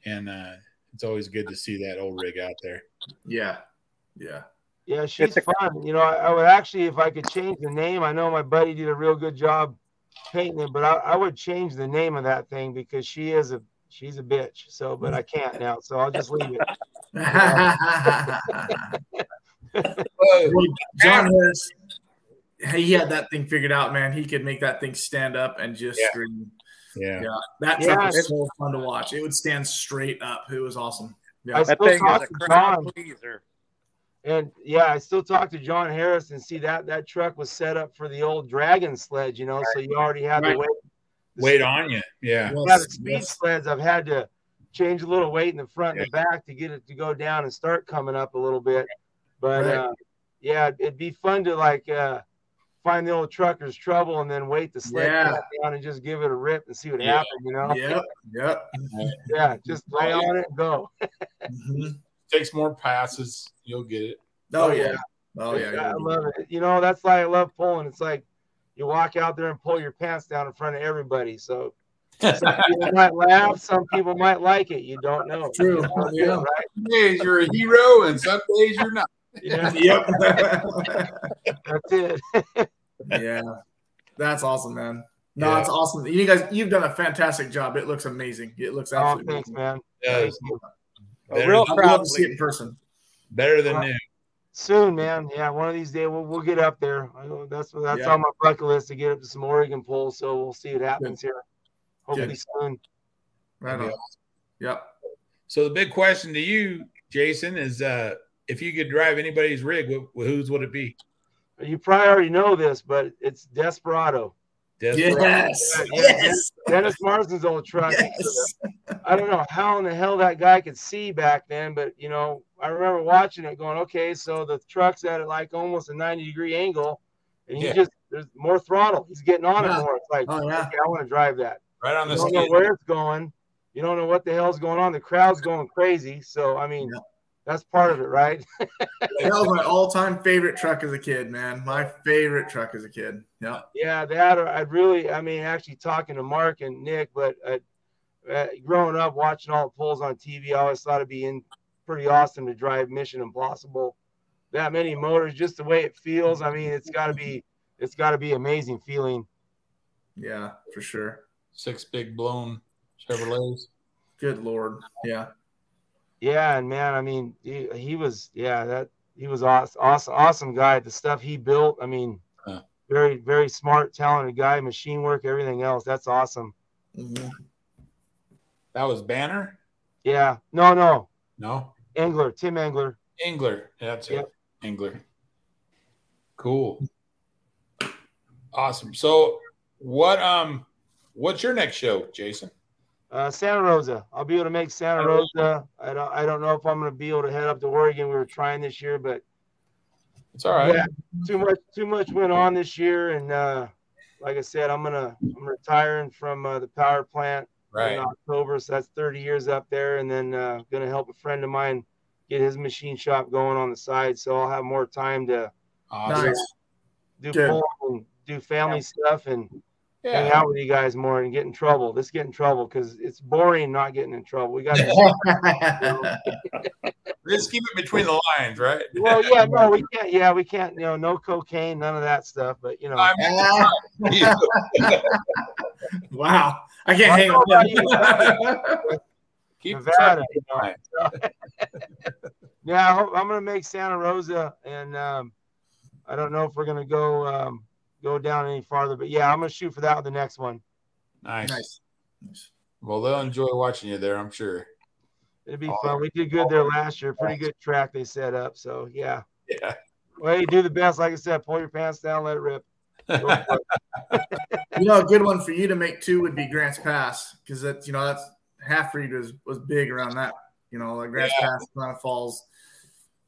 S1: and uh, it's always good to see that old rig out there.
S3: Yeah, yeah.
S4: Yeah, she's
S2: a-
S4: fun. You know, I, I would actually, if I could change the name, I know my buddy did a real good job painting it, but I, I would change the name of that thing because she is a she's a bitch. So, but I can't now, so I'll just leave it.
S3: Well, John Harris, he had that thing figured out, man. He could make that thing stand up and just
S1: Yeah.
S3: scream.
S1: Yeah.
S3: Yeah, that
S4: Yeah,
S3: was so fun to watch. It would stand straight up. It was awesome. Yeah.
S4: I
S2: That thing
S4: talk
S2: is a crowd pleaser.
S4: And yeah, I still talk to John Harris and see that that truck was set up for the old Dragon sled, you know, so you already had
S3: Right.
S4: the weight. the
S1: Weight on you. Yeah.
S4: Yeah, the speed
S3: yes.
S4: sleds, I've had to change a little weight in the front and the back to get it to go down and start coming up a little bit. But
S3: Right.
S4: uh, yeah, it'd be fun to like uh, find the old trucker's trouble and then wait the sled
S3: Yeah.
S4: back down and just give it a rip and see what
S1: Yeah.
S4: happens. You know?
S3: Yep. Yep.
S4: Yeah, just lay on it and go.
S3: Mhm.
S1: Takes more passes. You'll get it.
S3: Oh, oh yeah. Oh yeah.
S4: I love it. You know, that's why I love pulling. It's like you walk out there and pull your pants down in front of everybody. So some people might laugh, some people might like it. You don't know.
S3: True. Yeah.
S4: Right?
S1: Some days you're a hero, and some days you're not.
S4: Yeah,
S3: Yep.
S4: that's it.
S3: yeah. That's awesome, man. No,
S1: Yeah.
S3: it's awesome. You guys, you've done a fantastic job. It looks amazing. It looks
S4: Oh,
S3: absolutely
S4: thanks,
S3: amazing.
S4: man.
S1: Yeah,
S4: Thank.
S2: A real
S1: than-
S3: I'd love
S2: crowd
S3: to see it in person.
S1: Better than new.
S4: Soon, man. Yeah, one of these days we'll, we'll get up there. I know that's that's
S3: Yeah.
S4: on my bucket list to get up to some Oregon polls. So we'll see what happens here. Hopefully
S3: Good.
S4: soon.
S3: Right on.
S1: Yeah.
S3: Yep.
S1: So the big question to you, Jason, is uh, if you could drive anybody's rig, wh- whose would it be?
S4: You probably already know this, but it's Desperado.
S1: Desperado.
S3: Yes.
S4: Yeah,
S3: Yes.
S4: Dennis Marsden's old truck.
S3: Yes.
S4: I don't know how in the hell that guy could see back then, but you know, I remember watching it going, okay, so the truck's at it like almost a 90 degree angle, and he
S1: Yeah.
S4: just there's more throttle. He's getting on
S3: Yeah.
S4: it more. It's like,
S3: Oh, yeah.
S4: okay, I want to drive that.
S1: Right on
S4: You
S1: the
S4: don't know where it's going. You don't know what the hell's going on. The crowd's going crazy. So I mean,
S3: Yeah.
S4: That's part of it, right?
S3: That was my all-time favorite truck as a kid, man. My favorite truck as a kid. Yeah.
S4: Yeah, that I'd really, I mean, actually talking to Mark and Nick, but uh, uh, growing up watching all the pulls on TV, I always thought it'd be in, pretty awesome to drive Mission Impossible. That many motors, just the way it feels. I mean, it's got to be, it's got to be amazing feeling.
S3: Yeah, for sure.
S1: Six big blown Chevrolets.
S3: Good lord. Yeah.
S4: Yeah, and man, I mean, he, he was, yeah, that he was awesome, awesome, awesome guy. The stuff he built, I mean,
S1: Huh.
S4: very, very smart, talented guy. Machine work, everything else. That's awesome.
S3: Mhm.
S1: That was Banner?
S4: Yeah, no, no,
S1: No.
S4: Engler, Tim Engler.
S1: Engler. That's
S4: Yep.
S1: it. Engler. Cool. Awesome. So what um what's your next show, Jason?
S4: Uh, Santa Rosa. I'll be able to make Santa
S1: Santa
S4: Rosa. I don't. I don't know if I'm going to be able to head up to Oregon. We were trying this year, but
S1: It's all right.
S4: yeah, too much. Too much went on this year, and uh, like I said, I'm gonna. I'm retiring from uh, the power plant in October, so that's 30 years up there, and then uh, gonna help a friend of mine get his machine shop going on the side, so I'll have more time to
S1: Awesome.
S3: Nice.
S4: do pull and do family stuff and hang
S1: Yeah.
S4: out with you guys more and get in trouble. Let's get in trouble because it's boring not getting in trouble. We got. to
S1: Just keep it between the lines, right?
S4: Well, yeah, no, we can't. Yeah, we can't. You know, no cocaine, none of that stuff. But you know,
S1: I mean,
S3: wow. I can't hang on that.
S1: keep
S4: Nevada. You know?
S1: line.
S4: Yeah, I hope, I'm gonna make Santa Rosa, and um, I don't know if we're gonna go um, go down any farther. But yeah, I'm gonna shoot for that with the next one.
S1: Nice.
S3: nice. Nice.
S1: Well, they'll enjoy watching you there, I'm sure.
S4: It'd be fun. We did good there last year. Pretty good track they set up. So yeah.
S1: Yeah.
S4: Well, you do the best. Like I said, pull your pants down, let it rip. Go for it.
S3: You know, a good one for you to make too would be Grants Pass because that's you know that's half breed was was big around that. You know, like Grants
S1: Yeah.
S3: Pass, Atlanta Falls.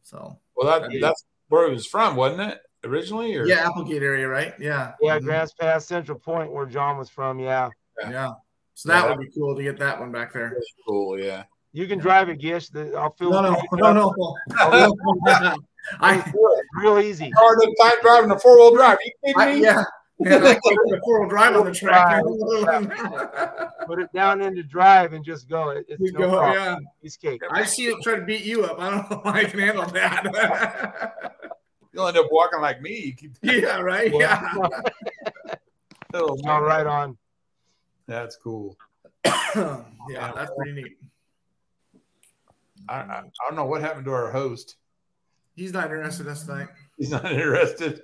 S3: So
S1: Well, that that's where it was from, wasn't it? Originally, or
S3: yeah, Applegate area, right? Yeah.
S4: Yeah,
S3: Mhm.
S4: Grants Pass, Central Point, where John was from. Yeah,
S3: Yeah. So that
S1: Yeah.
S3: would be cool to get that one back there.
S1: cool. Yeah.
S4: you can drive it, Gish. The, I'll fill
S3: No,
S4: the
S3: no, no,
S4: up.
S3: no. I,
S4: real easy.
S1: Hard time driving a four wheel drive. You kidding
S3: I
S1: me?
S3: yeah. Man, I can't put a four wheel drive on the track.
S4: Put it down into drive and just go. It, it's
S3: You
S4: no
S3: go,
S4: problem.
S3: yeah.
S4: Piece cake.
S3: I see seen it try to beat you up. I don't know how I can handle that.
S1: You'll end up walking like me. You keep-
S3: yeah, right. Yeah.
S1: Oh,
S4: All right on.
S1: That's cool.
S3: yeah, that's pretty neat.
S1: I, I, I don't know what happened to our host.
S3: He's not interested this night.
S1: He's not interested.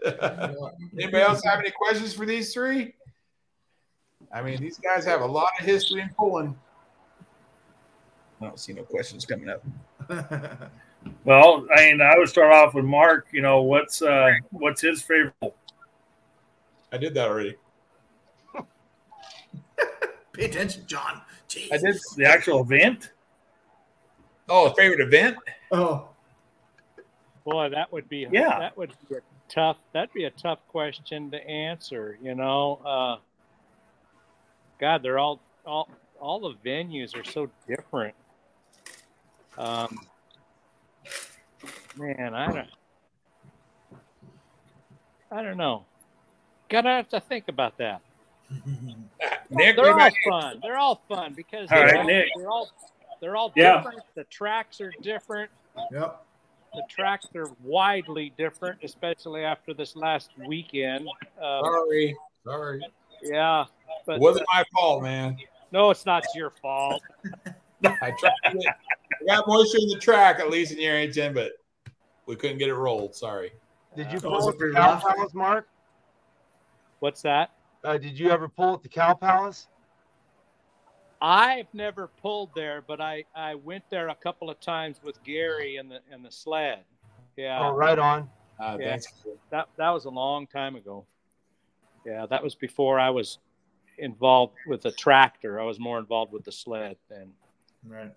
S1: Anybody else have any questions for these three? I mean, these guys have a lot of history in pulling. I don't see no questions coming up.
S6: Well, I mean, I would start off with Mark. You know, what's uh, what's his favorite?
S1: I did that already.
S3: Pay attention, John. Jeez.
S1: I did.
S6: The actual event?
S1: Oh, a favorite event?
S3: Oh,
S2: Boy, that would be
S6: Yeah.
S2: that would be a tough that'd be a tough question to answer, you know. Uh God, they're all all all the venues are so different. Um man, I don't I don't know. Gotta have to think about that.
S1: Nick,
S2: they're all
S1: about
S2: fun. They're all fun because
S6: All
S2: they're,
S6: right,
S2: all,
S6: Nick.
S2: they're all they're all
S5: Yeah.
S2: different. The tracks are different.
S3: yep.
S2: The tracks are widely different, especially after this last weekend. Uh,
S1: Sorry. Sorry.
S2: yeah, but
S1: It wasn't my fault, man.
S2: no, it's not your fault.
S1: I tried to get, I got moisture in the track, at least in the Yerington, but we couldn't get it rolled. Sorry.
S4: Did you
S3: Oh,
S4: pull
S3: it
S4: at the Cow? Palace, Mark?
S2: What's that?
S4: Uh, did you ever pull at the Cow Palace?
S2: I've never pulled there, but I, I went there a couple of times with Gary and the and the sled. Yeah,
S4: Oh, right on.
S1: Uh,
S2: Yeah.
S1: Thanks.
S2: that that was a long time ago. Yeah, that was before I was involved with the tractor. I was more involved with the sled then.
S3: Right.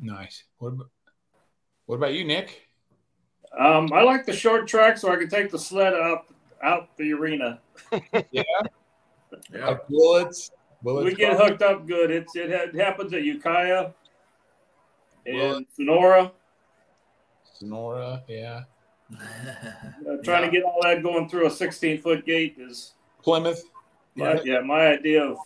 S1: Nice. What about, what about you, Nick?
S5: Um, I like the short track so I can take the sled out out the arena.
S3: Yeah.
S1: Like Willits? Willits.
S5: we get hooked up good. It's it, ha- happens at Ukiah and
S1: Well-
S5: Sonora.
S1: Sonora, yeah.
S5: Uh, trying to get all that going through a 16 foot gate is
S1: Plymouth.
S5: my, yeah my idea of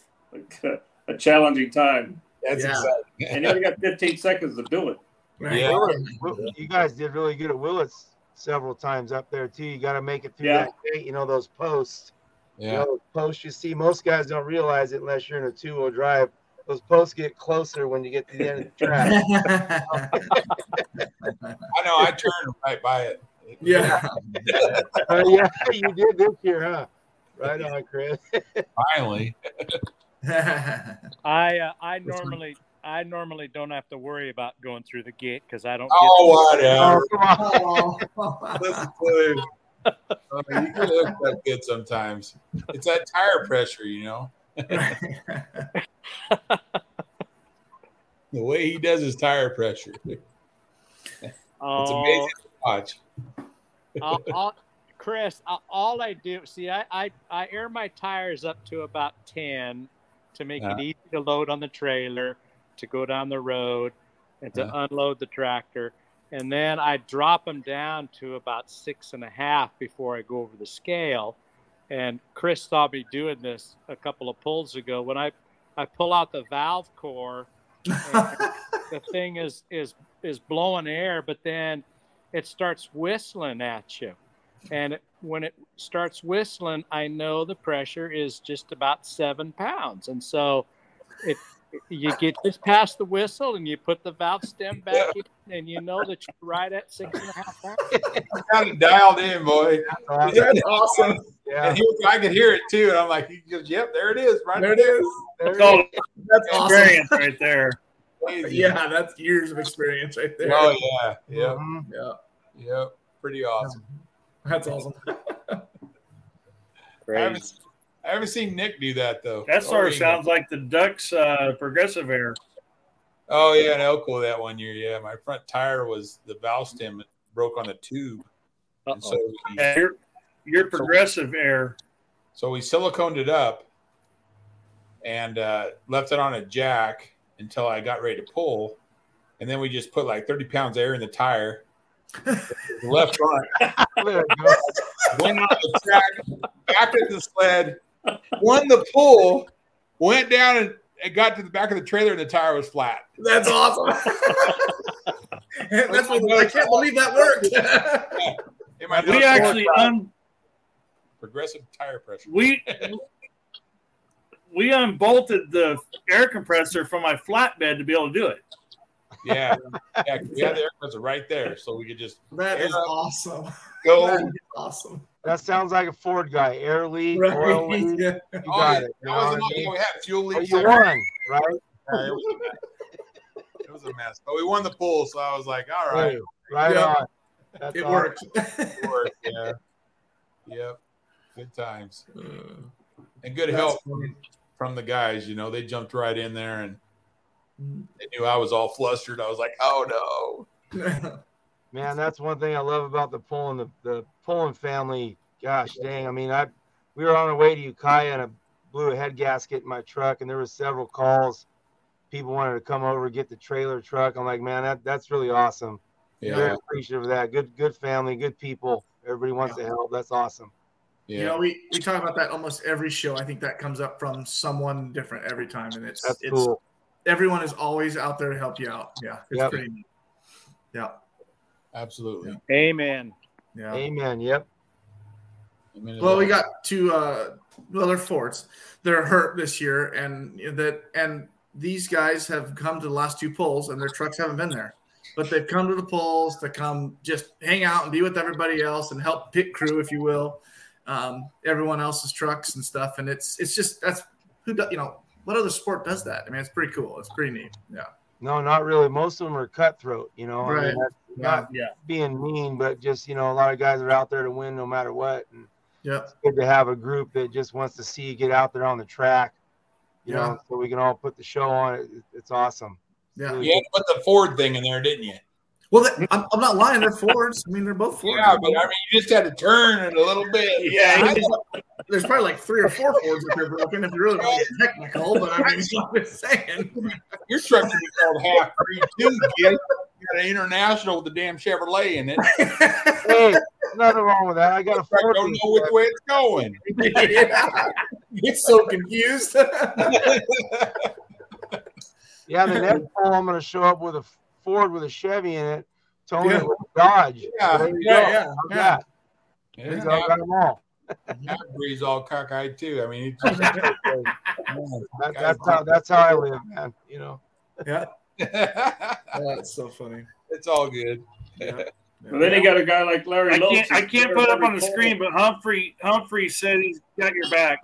S5: a, a challenging time.
S1: That's
S3: Yeah.
S5: And
S1: exciting.
S5: you only got 15 seconds to do it.
S3: Right.
S1: Yeah.
S4: Will- You guys did really good at Willits several times up there too. You got to make it through
S5: Yeah.
S4: that gate. You know those posts. You
S1: Yeah.
S4: know those posts you see. Most guys don't realize it unless you're in a two-wheel drive. Those posts get closer when you get to the end of the track.
S1: I know. I turned right by it.
S3: yeah.
S4: Uh, yeah, you did this year, huh? Right on, Chris.
S1: Finally.
S2: I uh, I normally I normally don't have to worry about going through the gate because I don't.
S1: Oh,
S2: get
S1: whatever.
S4: Oh, come on.
S1: Listen to him. Oh, you can look that good sometimes. It's that tire pressure, you know. The way he does his tire pressure. It's
S2: oh,
S1: amazing to watch.
S2: I'll, I'll, Chris, i all I do, see, I, I, I air my tires up to about 10 to make
S1: Uh-huh.
S2: it easy to load on the trailer, to go down the road, and to
S1: Uh-huh.
S2: unload the tractor. And then I drop them down to about six and a half before I go over the scale. And Chris saw me doing this a couple of pulls ago. When I, I pull out the valve core, the thing is is is blowing air, but then it starts whistling at you, and it, when it starts whistling, I know the pressure is just about seven pounds, and so it you get just past the whistle and you put the valve stem back in, and you know that you're right at six and a half and a half pounds.
S1: Got dialed in, boy.
S4: Awesome.
S3: That's awesome.
S4: Yeah,
S1: And he, I could hear it too. And I'm like, he goes, Yep, there it is. Right
S3: There it is.
S4: there it
S6: Oh,
S4: is.
S3: That's awesome.
S6: experience right there.
S3: Yeah, that's years of experience right there.
S1: Oh yeah. Yep.
S4: Mhm.
S3: Yeah,
S1: Yep. Pretty awesome.
S3: that's awesome.
S1: I haven't, I haven't seen Nick do that though.
S6: That sort
S1: Or
S6: of
S1: he-
S6: sounds like the Ducks uh, progressive air.
S1: Oh yeah, in Elko that one year. Yeah, my front tire was the valve stem broke on the tube, and so
S2: Uh-oh.
S1: we,
S6: And your, your progressive air.
S1: so we siliconed it up and uh, left it on a jack until I got ready to pull, and then we just put like thirty pounds of air in the tire. left front
S4: There it goes.
S1: went on the track, back at the sled, won the pull, went down and, and got to the back of the trailer, and the tire was flat.
S3: That's awesome. that's what, I can't believe that worked.
S1: In my
S6: We actually
S1: sport
S6: un,
S1: progressive tire pressure.
S6: We we unbolted the air compressor from my flatbed to be able to do it.
S1: Yeah, yeah, We had the air compressor right there, so we could just
S3: That is
S1: Yeah.
S3: awesome.
S1: go.
S3: That is awesome.
S4: That sounds like a Ford guy. Air leak,
S3: Right.
S4: oil leak.
S3: Yeah.
S4: You
S1: Oh,
S4: got
S1: yeah,
S4: it. You
S1: that wasn't
S4: what I
S1: all
S4: mean?
S1: we had. Fuel
S4: Oh,
S1: leaks.
S4: you won, right?
S1: Yeah, it, was a mess. it was a mess, but we won the pool, so I was like, all right,
S4: Hey, right
S3: Yeah.
S4: on. That's
S3: It
S4: awesome.
S3: worked.
S1: it worked. Yeah, yep, good times
S3: Uh,
S1: and good
S3: That's
S1: help
S3: funny.
S1: from the guys. You know, they jumped right in there and. They knew I was all flustered. I was like, oh no.
S4: Man, that's one thing I love about the Pullen the, the Pullen family. Gosh dang, I mean, I we were on our way to Ukiah and I blew a head gasket in my truck, and there was several calls. People wanted to come over get the trailer truck. I'm like, man, that that's really awesome. Very
S1: Yeah,
S4: appreciative of that. Good good family, good people. Everybody wants to help. That's awesome.
S1: yeah.
S3: You know, we, we talk about that almost every show. I think that comes up from someone different every time, and it's
S4: That's
S3: it's
S4: cool.
S3: Everyone is always out there to help you out. Yeah, it's
S4: Yep.
S3: pretty neat. Yeah,
S1: Absolutely.
S2: Amen.
S3: yeah.
S4: Amen. Yep.
S1: I mean,
S3: Well, we got two. Uh, well, they're Fords. They're hurt this year, and that and these guys have come to the last two polls, and their trucks haven't been there. But they've come to the polls to come just hang out and be with everybody else and help pit crew, if you will, um, everyone else's trucks and stuff. And it's it's just that's who do, you know what other sport does that? I mean, it's pretty cool. It's pretty neat. Yeah.
S4: No, not really. Most of them are cutthroat. You know, I mean, that's not
S6: Yeah.
S4: being mean, but just you know, a lot of guys are out there to win no matter what. And
S3: yeah.
S4: it's good to have a group that just wants to see you get out there on the track, you
S3: Yeah.
S4: know, so we can all put the show on. It's awesome.
S3: Yeah.
S1: you had to put the Ford thing in there, didn't you?
S3: Well, they, I'm, I'm not lying. They're Fords. I mean, they're both Fords.
S1: Yeah, but I mean, you just had to turn it a little bit.
S3: Yeah, there's probably like three or four Fords if they're broken. If you really want to get technical, but I mean, I'm just saying.
S1: Your truck should be called half three two, kid. You got an international with the damn Chevrolet in it.
S4: Hey, nothing wrong with that. I got a Ford.
S1: don't know which way it's going.
S3: yeah. Get so confused.
S4: Yeah, the next poll I'm going to show up with a Ford with a Chevy in it. Tony
S3: Yeah.
S4: with a Dodge.
S1: Yeah,
S4: There
S3: yeah, yeah,
S4: How's
S3: yeah.
S1: Yeah,
S4: He's all got them all.
S1: half breeze all cockeyed too. I mean, it's just,
S4: That, that's how that's how I live, man. You know.
S3: yeah. That's so funny.
S1: it's all good.
S3: Yeah.
S5: And then you got a guy like Larry
S6: I
S5: Lopes.
S6: can't I can't put up on the screen, but Humphrey Humphrey said he's got your back.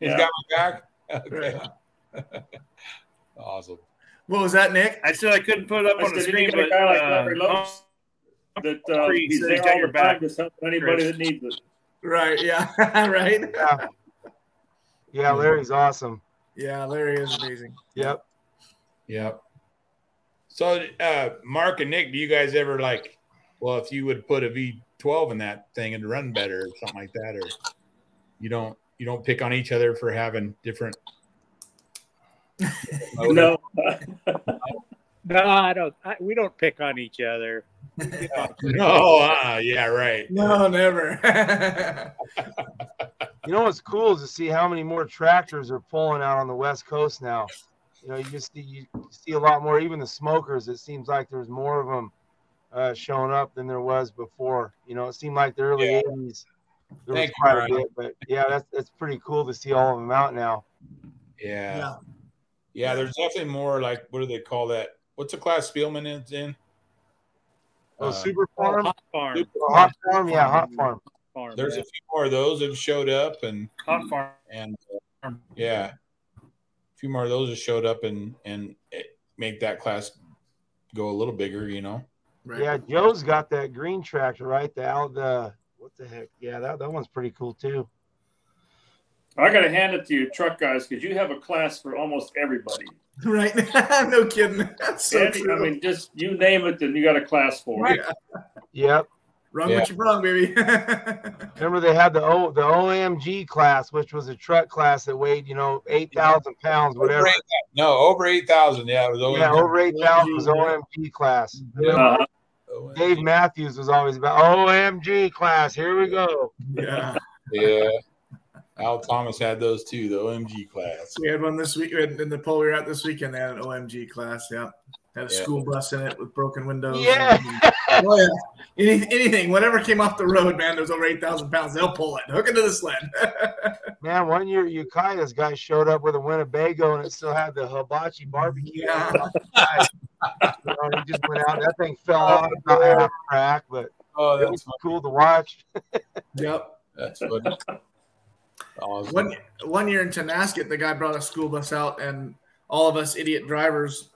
S1: He's
S5: Yeah.
S1: got my back. Okay, awesome.
S3: What was that, Nick?
S6: I said I couldn't put it up
S5: I
S6: on the
S5: said,
S6: screen,
S5: you a
S6: but
S5: guy like
S6: uh,
S5: Larry Lopes that uh,
S6: Humphrey
S5: he's
S6: said
S5: there
S6: he's
S5: all
S6: your
S5: the time,
S6: back,
S5: just helping anybody
S6: Chris.
S5: that needs it.
S3: Right. Yeah. right.
S4: Yeah. Yeah, Larry's awesome.
S3: Yeah. Larry is amazing.
S4: Yep.
S1: Yep. So, uh, Mark and Nick, do you guys ever like? Well, if you would put a V12 in that thing and run better or something like that, or you don't you don't pick on each other for having different.
S5: No,
S2: No, I don't. I, we don't pick on each other.
S1: No. Uh, yeah. Right.
S3: No, never.
S4: You know what's cool is to see how many more tractors are pulling out on the West Coast now. You know, you just see, you see a lot more. Even the smokers, it seems like there's more of them uh, showing up than there was before. You know, it seemed like the early
S1: Yeah.
S4: '80s there
S1: Thank
S4: was quite
S1: Brian.
S4: a bit, but yeah, that's that's pretty cool to see all of them out now.
S1: Yeah.
S3: yeah.
S1: Yeah. There's definitely more like what do they call that? What's the class Spielman is in?
S4: Oh,
S1: Uh,
S4: Super
S2: Oh,
S4: Farm,
S2: hot farm.
S1: Super
S4: Hot Farm, yeah, Hot Farm.
S2: farm.
S1: There's a few more of those that have showed up, and
S6: hot farm.
S1: and uh, yeah, a few more of those have showed up and and it make that class go a little bigger. You know.
S3: Right.
S4: Yeah, Joe's got that green tractor, right? The out the what the heck? Yeah, that, that one's pretty cool too.
S5: I got to hand it to you, truck guys, because you have a class for almost everybody.
S3: Right. no kidding. That's so
S5: Andy,
S3: true.
S5: I mean, just you name it, and you got a class for it.
S4: Yep.
S3: Run
S1: Yeah.
S3: what you brung, baby.
S4: Remember they had the O the OMG class, which was a truck class that weighed, you know, eight thousand pounds, whatever.
S1: Over 8,000. No, over eight thousand. Yeah, it was over.
S4: Yeah, over eight thousand was OMG class.
S5: Uh,
S4: Dave Matthews was always about OMG class. Here we go.
S3: yeah.
S1: Yeah. Al Thomas had those too, the OMG class.
S3: We had one this week in the poll we were at this weekend. They had an OMG class. Yeah. Had a
S1: Yeah.
S3: school bus in it with broken windows.
S4: Yeah.
S3: oh, yeah. Any, anything, whatever came off the road, man, that was over eight thousand pounds, they'll pull it, hook it to the sled.
S4: Man, one year Ukiah's guy showed up with a Winnebago and it still had the hibachi barbecue.
S3: Yeah.
S4: on you know, he just went out. That thing fell off oh, about half crack, but
S1: Oh,
S4: it was cool to watch.
S3: yep.
S1: That's funny. Awesome.
S3: One one year in Tonasket, the guy brought a school bus out, and all of us idiot drivers,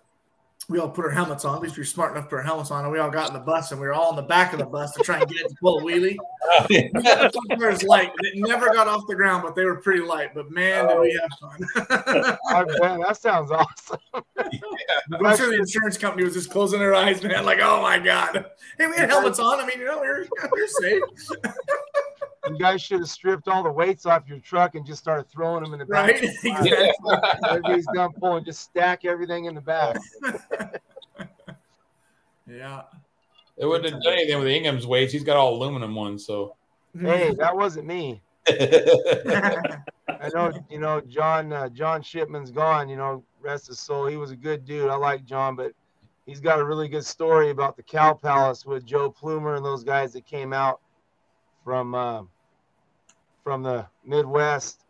S3: we all put our helmets on. At least we were smart enough to put our helmets on, and we all got in the bus, and we were all in the back of the bus to try and get it to pull a wheelie. It was light. It never got off the ground, but they were pretty light. But man, did we have fun!
S4: Oh, man, that sounds awesome.
S3: I'm sure the insurance company was just closing their eyes, man. Like, oh my god, hey, we had helmets on. I mean, you know, we're, we were safe,
S4: You guys should have stripped all the weights off your truck and just started throwing them in the back.
S3: right? Exactly.
S4: Everybody's done pulling, just stack everything in the back.
S3: Yeah.
S1: It wouldn't have done anything with Ingham's weights. He's got all aluminum ones, so.
S4: Hey, that wasn't me. I know, you know, John uh, John Shipman's gone. You know, rest his soul. He was a good dude. I like John, but he's got a really good story about the Cow Palace with Joe Plumer and those guys that came out from uh, from the Midwest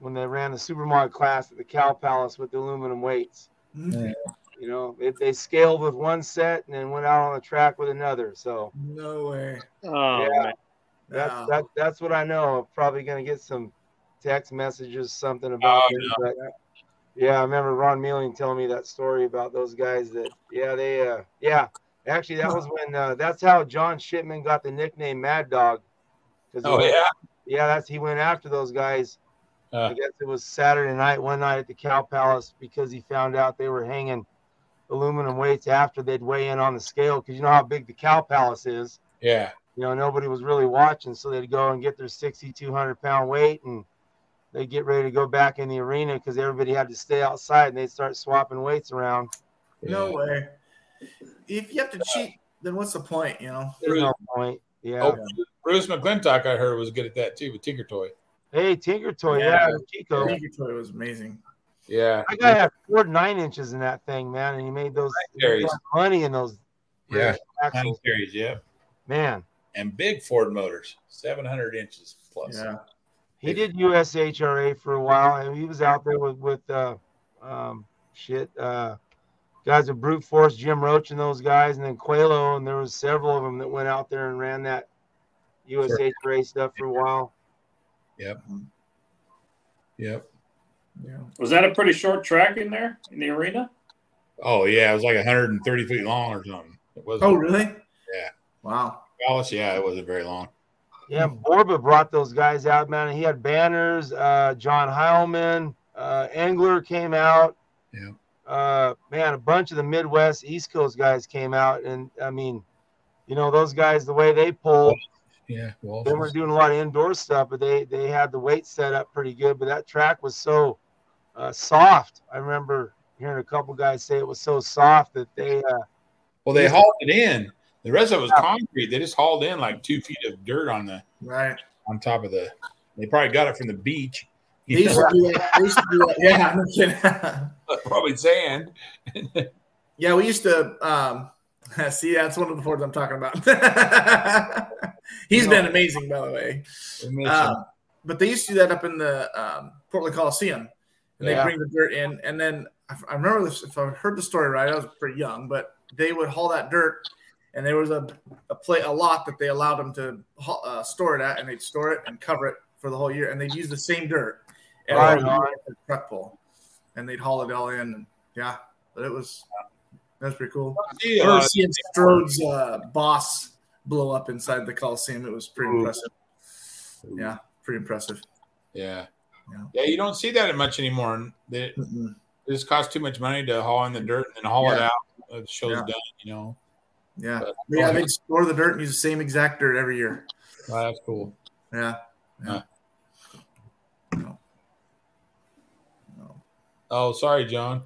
S4: when they ran the supermarket class at the Cow Palace with the aluminum weights.
S3: Mhm.
S4: You know, it, they scaled with one set and then went out on the track with another. So
S3: No way.
S2: Oh,
S4: Yeah.
S2: man.
S4: that's
S3: Yeah.
S4: that, that's what I know. I'm probably gonna get some text messages, something about
S1: Oh,
S4: it. But yeah, I remember Ron Mealing telling me that story about those guys that yeah, they uh yeah. Actually that was when uh, that's how John Shipman got the nickname Mad Dog. 'Cause he
S1: Oh,
S4: went-
S1: yeah.
S4: Yeah, that's he went after those guys.
S1: Uh.
S4: I guess it was Saturday night, one night at the Cow Palace because he found out they were hanging aluminum weights after they'd weigh in on the scale because you know how big the Cow Palace is
S1: Yeah.
S4: you know, nobody was really watching, so they'd go and get their 6,200 pound weight and they'd get ready to go back in the arena because everybody had to stay outside and they'd start swapping weights around.
S3: No way. If you have to cheat, then what's the point? You know.
S4: There's no point. Yeah.
S1: Oh, Bruce McClintock, I heard, was good at that too with Tinker Toy.
S4: Hey, Tinker Toy,
S3: Yeah.
S4: yeah, Chico.
S3: Tinker Toy was amazing.
S1: Yeah.
S4: I got had four nine inches in that thing, man, and he made those he
S1: Carries.
S4: money in those
S1: Yeah. Nine
S4: axles.
S1: series, yeah.
S4: Man,
S1: And big Ford motors, 700 inches plus.
S3: Yeah.
S4: he did USHRA for a while, and he was out there with with uh, um, shit uh, guys with brute force, Jim Roach and those guys, and then Quelo, and there was several of them that went out there and ran that USHRA stuff for a while.
S1: Yep. Yep.
S3: Yeah.
S5: Was that a pretty short track in there in the arena?
S1: Oh, yeah. It was like 130 feet long or something. It was
S3: Oh, really?
S1: Yeah.
S3: Wow.
S1: Dallas, yeah, it wasn't very long.
S4: Yeah, Borba brought those guys out, man. and He had banners. Uh, John Heilman, uh, Engler came out.
S1: Yeah.
S4: Uh, man, a bunch of the Midwest, East Coast guys came out, and I mean, you know, those guys, the way they pulled,
S1: Yeah. Well,
S4: they weren't doing a lot of indoor stuff, but they they had the weight set up pretty good. But that track was so uh, soft. I remember hearing a couple guys say it was so soft that they uh,
S1: well, they hauled it in. The rest of it was concrete. They just hauled in like two feet of dirt on the
S3: Right.
S1: on top of the. They probably got it from the beach.
S3: They used to do that. They used to do that. Yeah. No kidding.
S1: probably sand.
S3: yeah, we used to. Um, see, that's one of the Fords I'm talking about. He's been amazing, by the way.
S1: It
S3: Uh, but they used to do that up in the um, Portland Coliseum, and they
S4: Yeah.
S3: bring the dirt in. And then I, I remember this, if I heard the story right, I was pretty young, but they would haul that dirt, and there was a a play a lot that they allowed them to uh, store it at, and they'd store it and cover it for the whole year, and they'd use the same dirt every
S4: Right on.
S3: at the truck pull, and they'd haul it all in. And yeah, but it was that's pretty cool.
S1: See,
S3: I
S1: uh,
S3: seeing Strode's uh, boss blow up inside the Coliseum. It was pretty
S4: Ooh.
S3: impressive. Yeah, pretty impressive.
S1: yeah.
S3: Yeah.
S1: Yeah, you don't see that much anymore. and They,
S3: Mm-mm.
S1: it just costs too much money to haul in the dirt and then haul it out. The show's
S3: Yeah.
S1: done, you know.
S3: Yeah,
S1: But-
S3: yeah. They store the dirt and use the same exact dirt every year.
S1: Wow, that's cool.
S3: Yeah.
S1: Huh.
S3: No. No.
S1: Oh, sorry, John.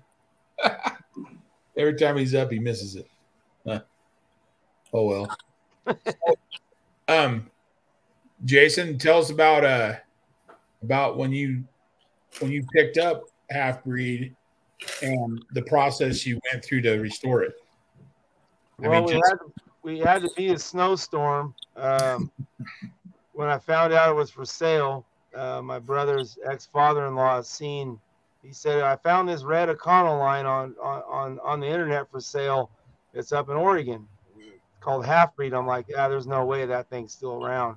S1: Every time he's up, he misses it. Huh. Oh well. um, Jason, tell us about uh about when you when you picked up half breed and the process you went through to restore it. I
S4: well,
S1: mean,
S4: we
S1: just-
S4: had we had to be a snowstorm. Um, when I found out it was for sale, uh, my brother's ex father in law seen. He said, "I found this red Econoline on on on the internet for sale. It's up in Oregon, called Half Breed." I'm like, "Yeah, there's no way that thing's still around."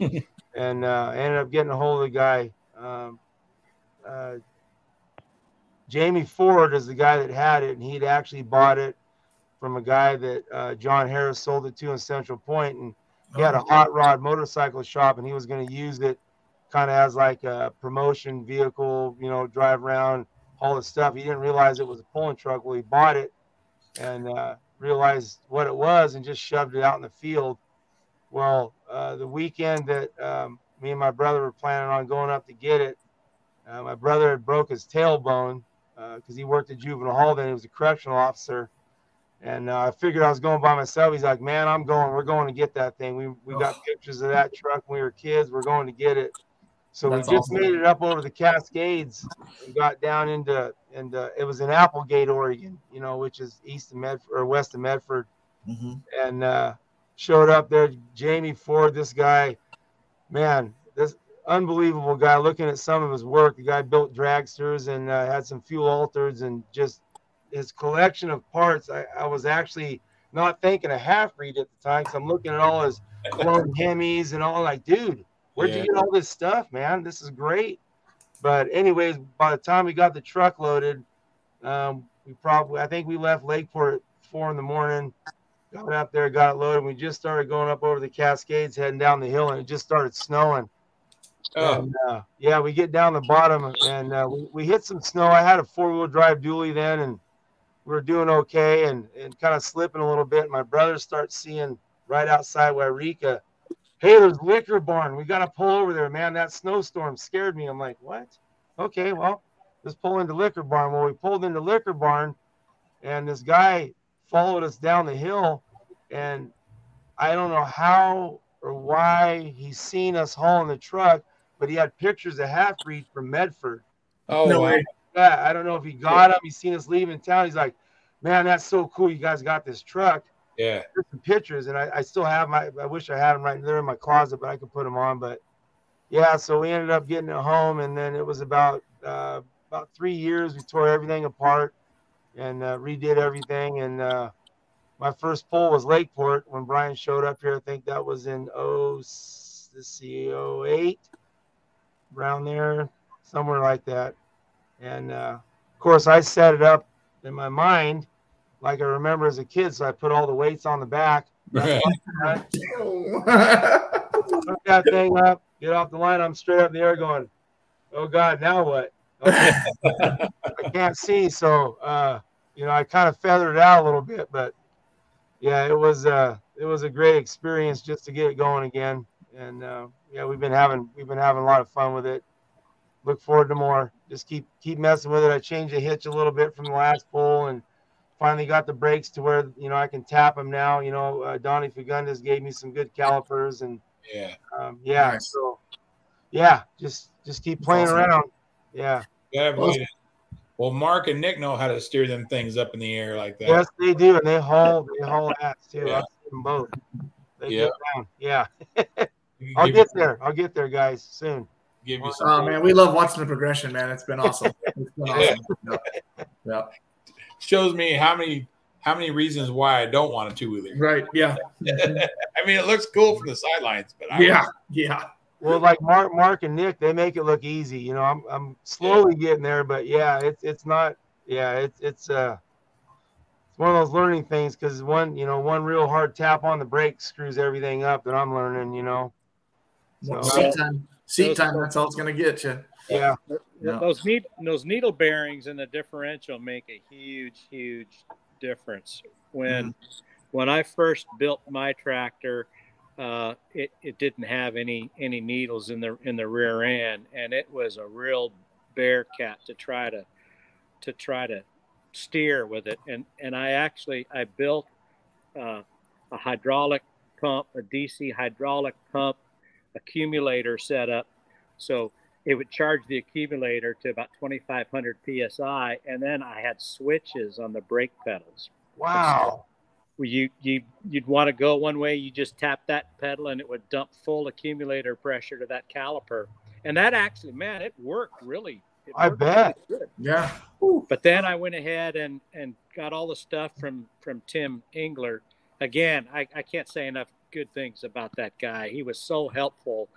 S4: and uh, ended up getting a hold of the guy. Um, uh, Jamie Ford is the guy that had it, and he'd actually bought it from a guy that uh, John Harris sold it to in Central Point, and he had a hot rod motorcycle shop, and he was going to use it kind of as like a promotion vehicle, you know, drive around, all the stuff. He didn't realize it was a pulling truck. Well, he bought it and uh, realized what it was, and just shoved it out in the field. Well, uh, the weekend that um, me and my brother were planning on going up to get it, uh, my brother had broke his tailbone because uh, he worked at juvenile hall then. He was a correctional officer. And uh, I figured I was going by myself. He's like, "Man, I'm going. We're going to get that thing. We we got pictures of that truck when we were kids. We're going to get it." So That's we just awesome. made it up over the Cascades and got down into and it was in Applegate, Oregon, you know, which is east of Medford or west of Medford, mm-hmm. and uh, showed up there. Jamie Ford, this guy, man, this unbelievable guy. Looking at some of his work, the guy built dragsters and uh, had some fuel altereds and just his collection of parts. I, I was actually not thinking a half breed at the time because I'm looking at all his clone Hemis and all. Like, dude, where'd yeah. you get all this stuff, man? This is great. But anyways, by the time we got the truck loaded, um, we probably I think we left Lakeport at four in the morning. Got up there, got loaded. We just started going up over the Cascades, heading down the hill, and it just started snowing. Oh. And, uh, yeah, we get down the bottom and uh, we, we hit some snow. I had a four wheel drive dually then, and we were doing okay and, and kind of slipping a little bit. My brother starts seeing right outside Yreka, hey, there's liquor barn. We got to pull over there, man. That snowstorm scared me. I'm like, what? Okay, well, let's pull into liquor barn. Well, we pulled into liquor barn, and this guy followed us down the hill, and I don't know how or why he's seen us hauling the truck, but he had pictures of half breed from Medford.
S1: Oh, no way
S4: that. I don't know if he got him. He's seen us leaving town. He's like, man, that's so cool. You guys got this truck.
S1: Yeah.
S4: Some pictures, and I, I still have my. I wish I had them right there in my closet, but I could put them on. But yeah, so we ended up getting it home, and then it was about uh, about three years. We tore everything apart and uh, redid everything. And uh, my first pull was Lakeport when Brian showed up here. I think that was in oh, let's see, 08, around there, somewhere like that. And uh, of course, I set it up in my mind like I remember as a kid. So I put all the weights on the back. Put that thing up, get off the line. I'm straight up in the air going, oh God, now what? Okay. I can't see. So, uh, you know, I kind of feathered it out a little bit, but yeah, it was, uh, it was a great experience just to get it going again. And, uh, yeah, we've been having, we've been having a lot of fun with it look forward to more. Just keep keep messing with it. I changed the hitch a little bit from the last pull and finally got the brakes to where you know I can tap them now. You know, uh, Donnie Fagundes gave me some good calipers and
S1: yeah,
S4: um, yeah. Nice. So yeah, just just keep playing awesome. around. Yeah.
S1: Yeah. Well, Mark and Nick know how to steer them things up in the air like that.
S4: Yes, they do, and they haul they haul ass too. Yeah. I've seen them both. They
S1: yeah.
S4: Yeah. I'll get there. I'll get there, guys, soon
S3: give you some. Oh man, we love watching the progression, man. It's been awesome. It's been awesome. yeah.
S1: yeah. Shows me how many how many reasons why I don't want a two wheeler.
S3: Right. Yeah.
S1: I mean, it looks cool from the sidelines, but
S3: I yeah, yeah.
S4: Well, like Mark, Mark and Nick, they make it look easy. You know, I'm I'm slowly yeah. getting there, but yeah, it's it's not. Yeah, it's it's uh, it's one of those learning things because one, you know, one real hard tap on the brake screws everything up that I'm learning. You know.
S3: So, time. seat time. That's all it's going to get you.
S4: Yeah.
S2: yeah. Those need those needle bearings in the differential make a huge, huge difference. When mm-hmm. when I first built my tractor, uh, it, it didn't have any any needles in the in the rear end, and it was a real bear cat to try to to try to steer with it. And and I actually I built uh, a hydraulic pump, a DC hydraulic pump accumulator setup. So it would charge the accumulator to about 2500 psi and then i had switches on the brake pedals
S4: wow
S2: you you you'd want to go one way, you just tap that pedal and it would dump full accumulator pressure to that caliper, and that actually, man, it worked really. It
S4: I
S2: worked
S4: bet.
S2: really good.
S3: Yeah.
S2: But then I went ahead and and got all the stuff from from Tim Engler. Again, I, I can't say enough good things about that guy. He was so helpful.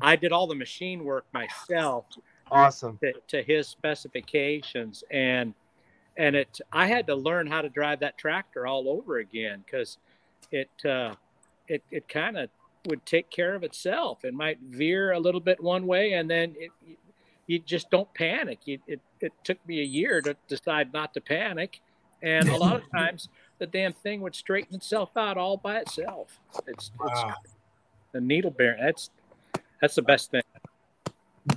S2: I did all the machine work myself
S4: Awesome.
S2: to, to his specifications and and it I had to learn how to drive that tractor all over again because it uh, it it kind of would take care of itself. It might veer a little bit one way and then it you just don't panic. You, it it took me a year to decide not to panic, and a lot of times the damn thing would straighten itself out all by itself. It's, it's the needle bearing. That's that's the best thing.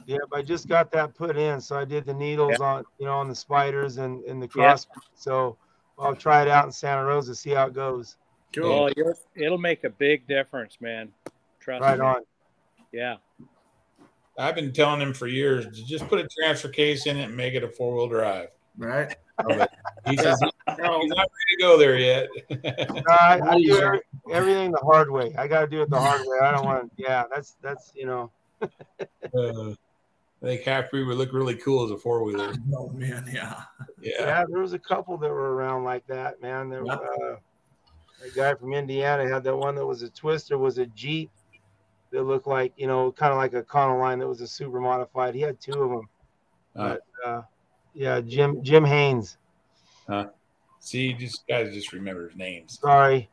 S4: Yeah, but I just got that put in, so I did the needles on, you know, on the spiders and, and the
S2: Yeah.
S4: cross. So I'll try it out in Santa Rosa, see how it goes.
S3: Cool.
S2: Oh, you'll, it'll make a big difference, man. Trust
S4: Right
S2: me.
S4: on.
S2: Yeah.
S1: I've been telling him for years to just put a transfer case in it and make it a four wheel drive.
S3: Right.
S1: He says
S6: No,
S1: he's not ready to go there yet.
S4: No, I, I do every, everything the hard way. I got to do it the hard way. I don't want. Yeah, that's that's you know.
S1: Uh, I think half breed would look really cool as a four wheeler.
S3: Oh man, yeah.
S1: Yeah.
S4: Yeah, there was a couple that were around like that, man. There,
S3: Yeah.
S4: uh, a guy from Indiana had that one that was a twister, was a Jeep that looked like you know, kind of like a Econoline that was a super modified. He had two of them.
S1: Uh.
S4: But uh, yeah, Jim Jim Haynes.
S1: See, just guys just remember his names.
S4: Sorry.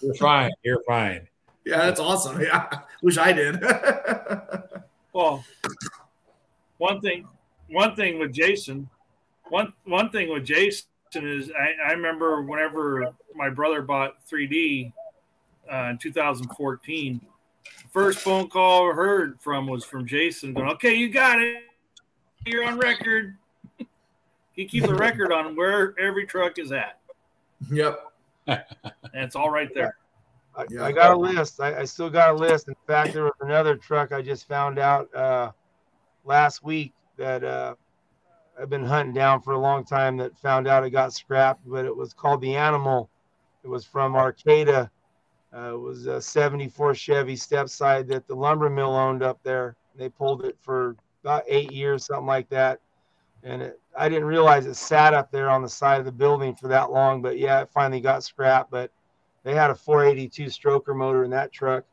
S1: You're fine. You're fine.
S3: Yeah, that's awesome. Yeah. Wish I did.
S6: well, one thing, one thing with Jason, one one thing with Jason is I, I remember whenever my brother bought 3D uh, in 2014, first phone call I heard from was from Jason going, "Okay, you got it. You're on record." He keeps a record on where every truck is at,
S3: yep.
S6: and it's all right there.
S4: I,
S3: Yeah.
S4: I got a list. I, I still got a list. In fact, there was another truck I just found out uh, last week that uh, I've been hunting down for a long time. That found out it got scrapped, but it was called the Animal. It was from Arcata. Uh, it was a '74 Chevy step side that the lumber mill owned up there. They pulled it for about eight years, something like that. And it, I didn't realize it sat up there on the side of the building for that long. But yeah, it finally got scrapped. But they had a 482 stroker motor in that truck.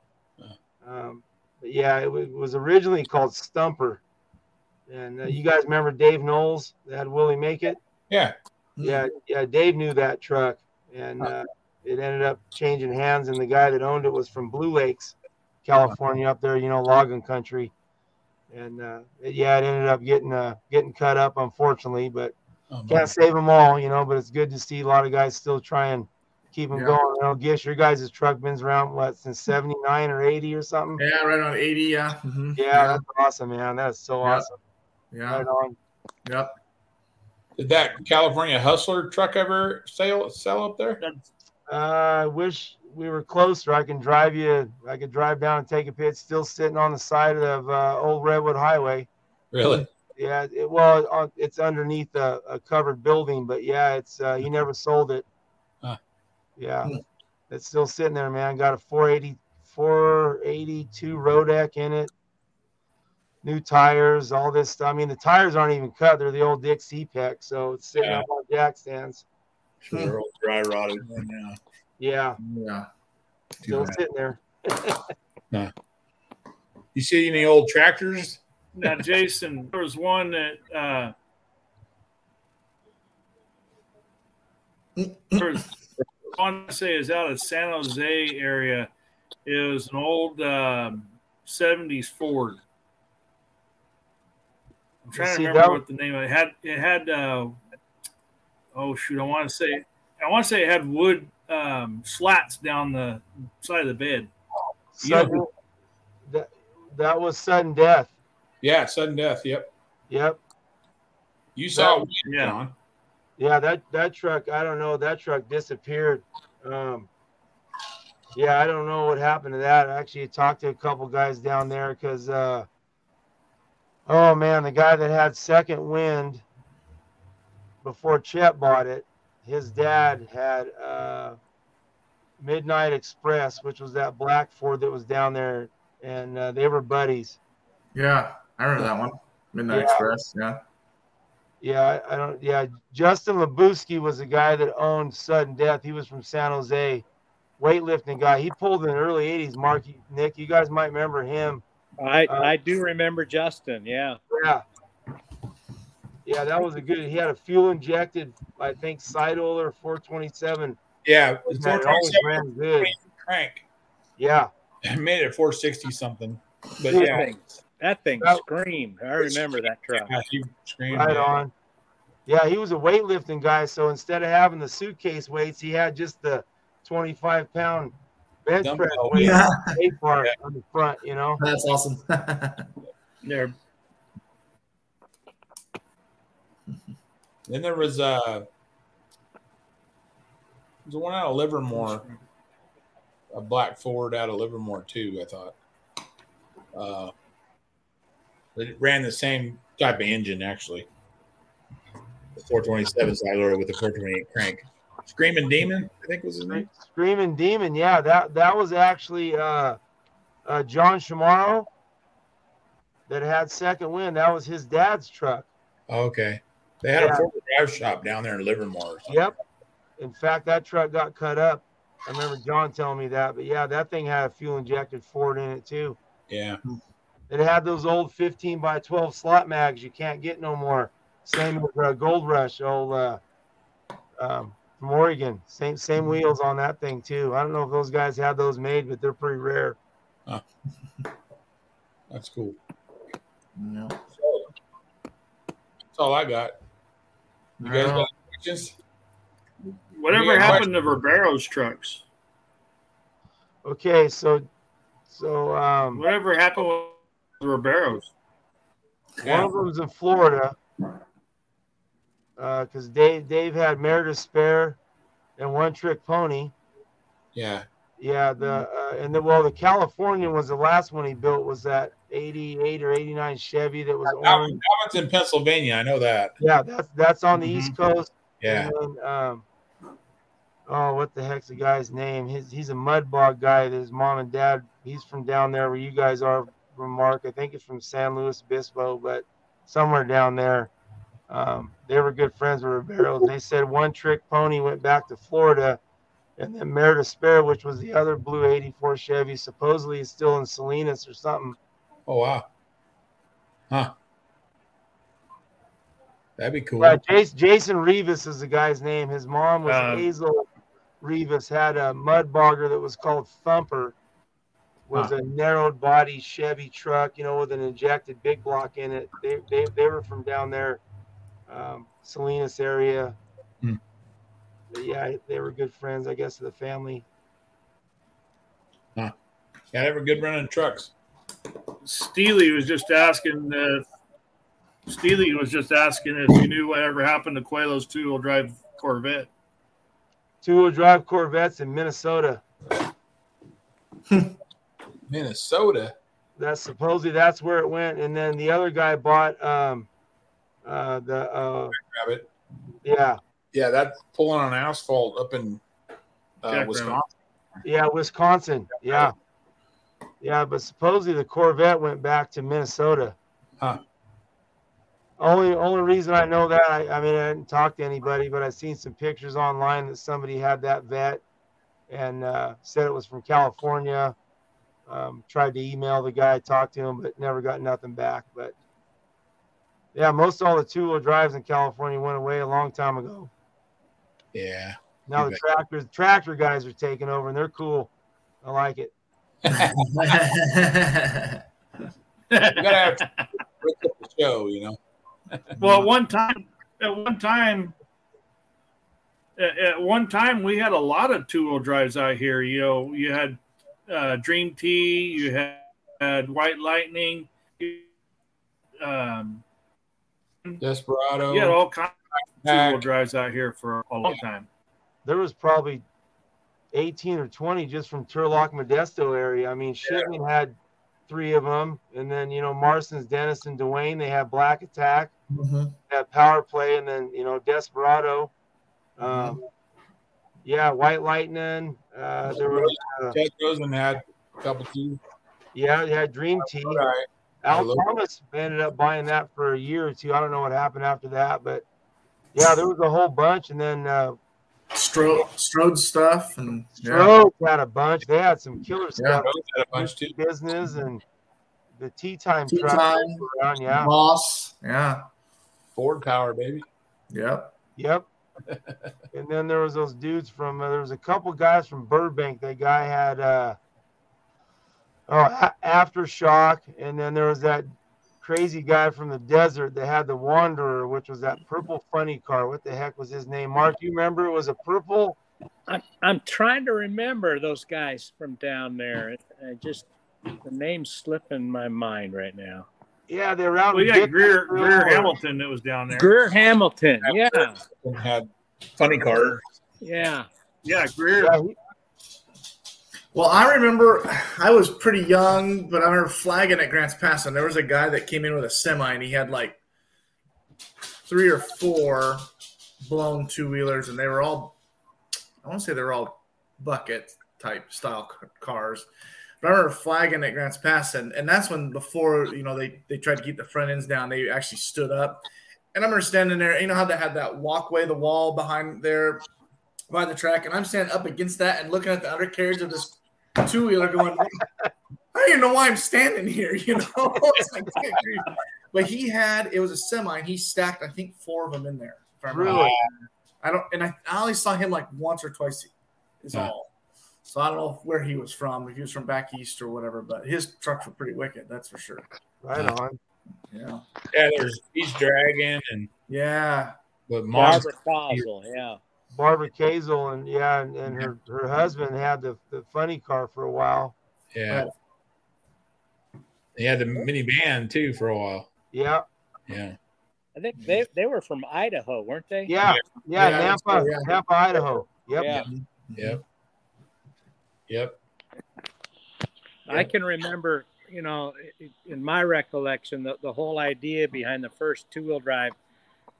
S4: Um, but yeah, it was, was originally called Stumper. And uh, you guys remember Dave Knowles that had Willie make it?
S1: Yeah.
S4: Yeah, yeah. Dave knew that truck, and uh, it ended up changing hands. And the guy that owned it was from Blue Lakes, California, up there, you know, logging country. And uh, it, yeah, it ended up getting uh, getting cut up, unfortunately. But
S1: Oh,
S4: can't save them all, you know. But it's good to see a lot of guys still try and keep them
S3: Yeah.
S4: going. You know, Gish, your guys' truck been around what since '79 or '80 or something?
S3: Yeah, right on 80. Yeah. Mhm.
S4: Yeah, that's awesome, man. That's so
S3: Yeah.
S4: awesome.
S3: Yeah.
S4: Right on.
S3: Yep.
S1: Did that California Hustler truck ever sell sell up there?
S4: Uh, I wish we were closer. I can drive you. I could drive down and take a pit. Still sitting on the side of uh, Old Redwood Highway.
S1: Really?
S4: Yeah. It, well, uh, it's underneath a, a covered building, but yeah, it's uh, he never sold it.
S1: Huh.
S4: Yeah,
S3: Hmm.
S4: it's still sitting there, man. Got a 480, 482 road in it. New tires, all this stuff. I mean, the tires aren't even cut; they're the old Dick Cepek, so it's sitting
S1: Yeah.
S4: up on jack stands.
S1: Sure, they're all dry rotted right now.
S4: Yeah,
S3: Yeah. Too
S4: still
S3: bad.
S4: sitting there.
S1: You see any old tractors?
S6: now, Jason, there was one that uh, there was one I say is out of San Jose area. It was an old um, 70s Ford. I'm trying to remember
S4: that-
S6: what the name of it had. It had uh, oh shoot, I want to say I want to say it had wood um, slats down the side of the bed. Yeah.
S4: Sudden, that, that was sudden death.
S1: Yeah, sudden death. Yep.
S4: Yep.
S1: You saw it,
S6: Yeah.
S1: John.
S4: Yeah, that that truck. I don't know. That truck disappeared. Um, yeah, I don't know what happened to that. I actually talked to a couple guys down there because, uh, oh man, the guy that had second wind before Chet bought it, his dad had uh, Midnight Express, which was that black Ford that was down there, and uh, they were buddies.
S3: Yeah, I remember that one. Midnight
S4: Yeah.
S3: Express. Yeah.
S4: Yeah, I, I don't. Yeah, Justin Labuski was the guy that owned Sudden Death. He was from San Jose, weightlifting guy. He pulled in the early '80s. Mark, Nick, you guys might remember him.
S2: I
S4: Uh,
S2: I do remember Justin. Yeah.
S4: Yeah. Yeah, that was a good. He had a fuel injected, I think, side oiler 427.
S1: Yeah,
S4: it always
S1: 427
S4: ran good.
S1: crank.
S4: Yeah,
S1: I made it 460 something. But
S4: That
S1: yeah,
S2: thing, that thing
S4: That-
S2: screamed. I remember that truck.
S1: yeah, he screamed.
S4: right on. Yeah, he was a weightlifting guy. So instead of having the suitcase weights, he had just the 25 pound bench press weight
S3: Yeah,
S4: weight bar on the front. You know.
S3: that's awesome.
S6: There,
S1: Then there was uh there's one out of Livermore, a black Ford out of Livermore too. I thought. Uh, it ran the same type of engine actually. The 427 side oiler with the 428 crank. Screaming Demon, I think was his name.
S4: Screaming Demon, yeah, that that was actually uh, uh, John Shamaro that had second wind. That was his dad's truck.
S1: Oh, okay. They had
S4: Yeah.
S1: a four wheel drive shop down there in Livermore. Or.
S4: Yep. In fact, that truck got cut up. I remember John telling me that. But yeah, that thing had a fuel injected Ford in it too.
S1: Yeah.
S4: It had those old 15 by 12 slot mags you can't get no more. Same with uh, Gold Rush, old uh, um, from Oregon. Same same wheels on that thing too. I don't know if those guys had those made, but they're pretty rare.
S1: That's cool.
S3: Yeah.
S1: So, that's all I got. You guys got questions?
S6: whatever
S1: Yeah,
S6: happened to Ribero's trucks?
S4: Okay, so so um,
S6: Whatever happened with Ribero's?
S4: One of them's in Florida. Because Dave Dave had Meredith Spare and One Trick Pony.
S1: Yeah.
S4: Yeah, the uh, and the well the Californian was the last one he built was that 88 or 89 Chevy that was
S1: That,
S4: orange.
S1: that one's in Pennsylvania. I know that.
S4: Yeah, that's that's on the
S3: Mhm.
S4: East Coast.
S1: Yeah.
S4: Then, um, oh, what the heck's the guy's name? His, he's a mud bog guy. His mom and dad. He's from down there where you guys are from Mark. I think it's from San Luis Obispo, but somewhere down there. Um, they were good friends with Ribero's. They said one trick pony went back to Florida, and then Meredith Spare, which was the other blue '84 Chevy, supposedly is still in Salinas or something.
S1: Oh wow. Huh. That'd be cool.
S4: Yeah, Jason, Jason Rivas is the guy's name. His mom was
S6: Uh,
S4: Hazel Rivas. Had a mud bogger that was called Thumper. Was a narrowed body Chevy truck, you know, with an injected big block in it. They they, they were from down there, um, Salinas area.
S1: Hmm.
S4: But yeah, they were good friends, I guess, of the family.
S1: Yeah, they were good running trucks.
S6: Steely was just asking. Uh, Steely was just asking if you knew whatever happened to Coelho's two-wheel drive Corvette.
S4: Two-wheel drive Corvettes in Minnesota.
S1: Minnesota.
S4: That's supposedly that's where it went. And then the other guy bought um, uh, the uh,
S1: Rabbit.
S4: yeah.
S1: Yeah, that's pulling on asphalt up in uh, Wisconsin.
S4: Yeah, Wisconsin. Yeah. Yeah, but supposedly the Corvette went back to Minnesota.
S1: Huh.
S4: Only only reason I know that I, I mean I didn't talk to anybody, but I've seen some pictures online that somebody had that vet and uh, said it was from California. Um, tried to email the guy, talked to him, but never got nothing back. But yeah, most all the two wheel drives in California went away a long time ago.
S1: Yeah.
S4: Now the
S1: bet.
S4: tractors, tractor guys are taking over, and they're cool. I like it.
S1: You gotta have to break up the show, you know.
S6: Well, at one time, at one time, at, at one time, we had a lot of two-wheel drives out here. You know, you had uh, Dream T, you had, had White Lightning, um,
S1: Desperado.
S6: you had all kinds of two-wheel drives out here for a long time.
S4: there was probably 18 or 20 just from Turlock Modesto area. I mean, Shipman had three of them, and then you know Marston's, Dennis, and Dwayne. They had Black Attack,
S3: Mhm.
S4: had Power Play, and then you know Desperado. Um, Yeah, White Lightning. Uh, there was uh,
S1: Ted Rosen had a couple too.
S4: yeah, yeah, Dream Tea.
S1: All right.
S4: Al
S1: Hello.
S4: Thomas ended up buying that for a year or two. I don't know what happened after that, but yeah, there was a whole bunch, and then uh,
S3: Strode, Strode stuff and yeah.
S4: Stroke had a bunch. They had some killer stuff.
S1: Rose had a bunch too.
S4: Business and the tea time
S3: Tea Time.
S4: around. Yeah,
S3: Moss. Yeah.
S1: Ford Power, baby.
S3: Yep.
S4: Yep. and then there was those dudes from uh, there was a couple guys from Burbank. That guy had uh oh a- aftershock, and then there was that crazy guy from the desert that had the Wanderer, which was that purple funny car. What the heck was his name? Mark, you remember? It was a purple.
S2: I'm, I'm trying to remember those guys from down there. I just the name's slipping my mind right now.
S4: Yeah, they were out.
S6: We
S4: in
S6: got Greer, Greer Hamilton that was down there.
S2: Greer Hamilton. Yeah,
S1: And had funny car.
S2: yeah.
S6: Yeah, Greer.
S4: Yeah, he-
S3: Well, I remember I was pretty young, but I remember flagging at Grants Pass, and there was a guy that came in with a semi, and he had like three or four blown two wheelers, and they were all, I want to say they were all bucket type style cars. But I remember flagging at Grants Pass, and, and that's when before you know they they tried to keep the front ends down, they actually stood up. And I'm standing there. You know how they had that walkway, the wall behind there by the track, and I'm standing up against that and looking at the undercarriage of this two wheeler, going, I don't even know why I'm standing here. You know, like, but he had it was a semi, and he stacked I think four of them in there. If I remember.
S4: Really?
S3: I don't, and I, I only saw him like once or twice. Is
S1: Yeah.
S3: all. So I don't know where he was from, if he was from back east or whatever, but his trucks were pretty wicked, that's for sure.
S4: right on.
S3: Yeah.
S1: Yeah, there's Beach Dragon and
S3: Yeah.
S1: but Monster.
S2: Fossil. Yeah.
S4: Barbara Kazel and yeah, and, and her, her husband had the, the funny car for a while.
S1: Yeah. He had the minivan too for a while.
S4: Yeah,
S1: Yeah.
S2: I think they, they were from Idaho, weren't they?
S4: yeah, yeah,
S3: Yeah, that's
S4: Nampa,
S3: yeah.
S4: Nampa, Idaho. Yep.
S2: Yeah.
S1: Yep. Yep.
S2: I can remember, you know, in my recollection, the, the whole idea behind the first two wheel drive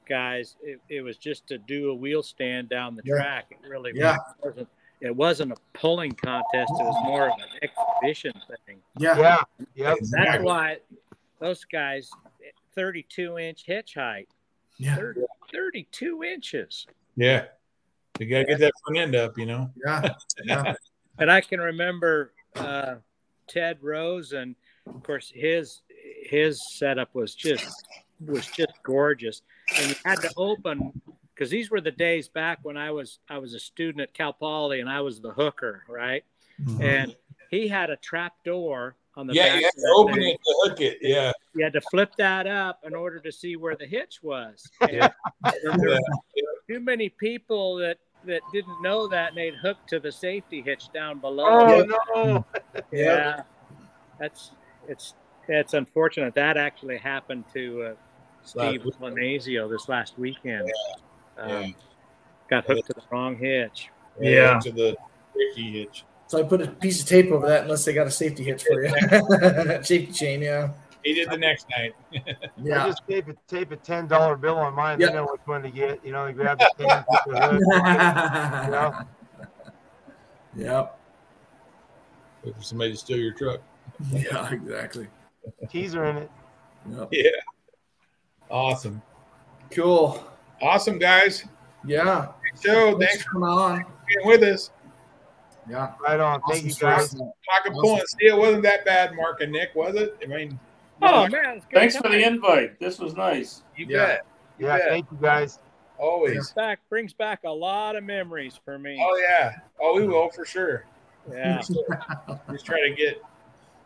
S2: guys, it, it was just to do a wheel stand down the
S3: Yeah.
S2: track. It really
S3: Yeah.
S2: wasn't. It wasn't a pulling contest. It was more of an exhibition thing.
S3: Yeah.
S4: Yeah, yep.
S2: That's
S1: Exactly.
S2: why those guys, 32 inch hitch height,
S3: Yeah.
S2: 30, 32 inches.
S1: Yeah. You gotta get that front end up, you know.
S3: Yeah. Yeah.
S2: And I can remember uh, Ted Rose, and of course his his setup was just was just gorgeous. And you had to open because these were the days back when I was I was a student at Cal Poly and I was the hooker, right? And he had a trap door on the
S1: Yeah,
S2: back.
S1: you have to open
S2: thing.
S1: it to hook it. Yeah.
S2: You had to flip that up in order to see where the hitch was. And
S1: Yeah.
S2: there were too many people that that didn't know that and they'd hook to the safety hitch down below.
S4: Oh no!
S2: Yeah, that's it's it's unfortunate that actually happened to uh, Steve
S1: Last
S2: Lanazio this last weekend. Um,
S1: Yeah.
S2: Got hooked to the wrong hitch.
S6: Yeah.
S1: To the safety hitch.
S3: So I put a piece of tape over that unless they got a safety hitch for you. safety chain, yeah.
S1: He did the next night.
S4: I
S3: Yeah.
S4: just tape a tape a ten dollar bill on mine. They know which one to get. You know, they grab the ten, put the hook. You know?
S3: Yep.
S1: Wait for somebody to steal your truck.
S3: Yeah, exactly.
S4: Teaser in it.
S3: Yep.
S1: Yeah. Awesome.
S3: Cool.
S1: Awesome, guys.
S3: Yeah.
S1: Good show.
S3: Thanks
S1: Thanks
S3: for coming on.
S1: being with us.
S3: Yeah.
S4: Right on. Thank
S3: Awesome
S4: you guys.
S3: stuff.
S1: Talking pulling steel wasn't that bad, Mark and Nick, was it? I mean,
S2: Oh man, it's good
S5: Thanks for the invite. This was nice.
S1: you
S3: Yeah.
S1: bet. You
S4: Yeah,
S1: bet.
S4: thank you guys.
S1: Always.
S2: Brings back brings back a lot of memories for me.
S1: Oh yeah. Oh, we will for sure.
S2: Yeah,
S1: Just try to get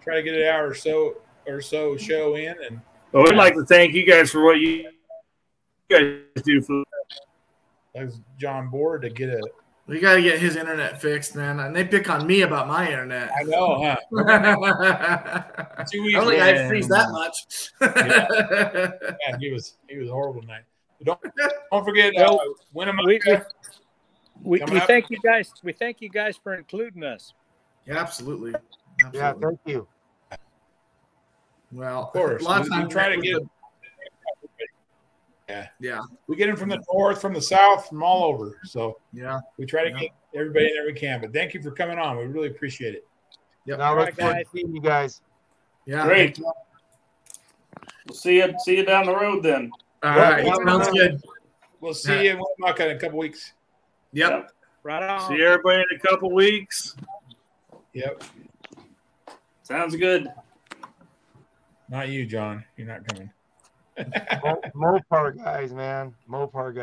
S1: try to get an hour or so or so show in and
S6: Well, we'd like to thank you guys for what you guys do for
S1: that's John Board to get it.
S3: We got to get his internet fixed, man. And they pick on me about my internet.
S1: I know, huh?
S3: I
S1: Two
S3: don't
S1: weeks
S3: think I freeze that much.
S1: yeah, he was he was horrible tonight. But don't don't forget uh,
S2: Well,
S1: Winnemucca.
S2: we, we, we, we thank you guys. We thank you guys for including us.
S3: yeah, absolutely.
S4: Yeah,
S3: Absolutely.
S4: thank you.
S3: Well,
S1: Of course.
S3: a lot of
S1: We- we
S3: times
S1: try to get- Yeah.
S3: Yeah,
S1: We get them from the north, from the south, from all over. So
S3: yeah.
S1: we try to
S3: Yeah.
S1: get everybody in there we can. But thank you for coming on. We really appreciate it.
S3: Yeah.
S4: Now
S2: All
S4: look
S2: guys.
S4: to seeing you guys.
S3: Yeah.
S5: Great. We'll see you see you down the road then.
S3: All right. Sounds good.
S1: We'll see you in Winnemucca in a couple weeks.
S3: Yep.
S2: Right on.
S6: See everybody in a couple weeks.
S1: Yep.
S5: Sounds good.
S1: Not you, John. You're not coming.
S4: Mo- Mopar guys, man. Mopar guys.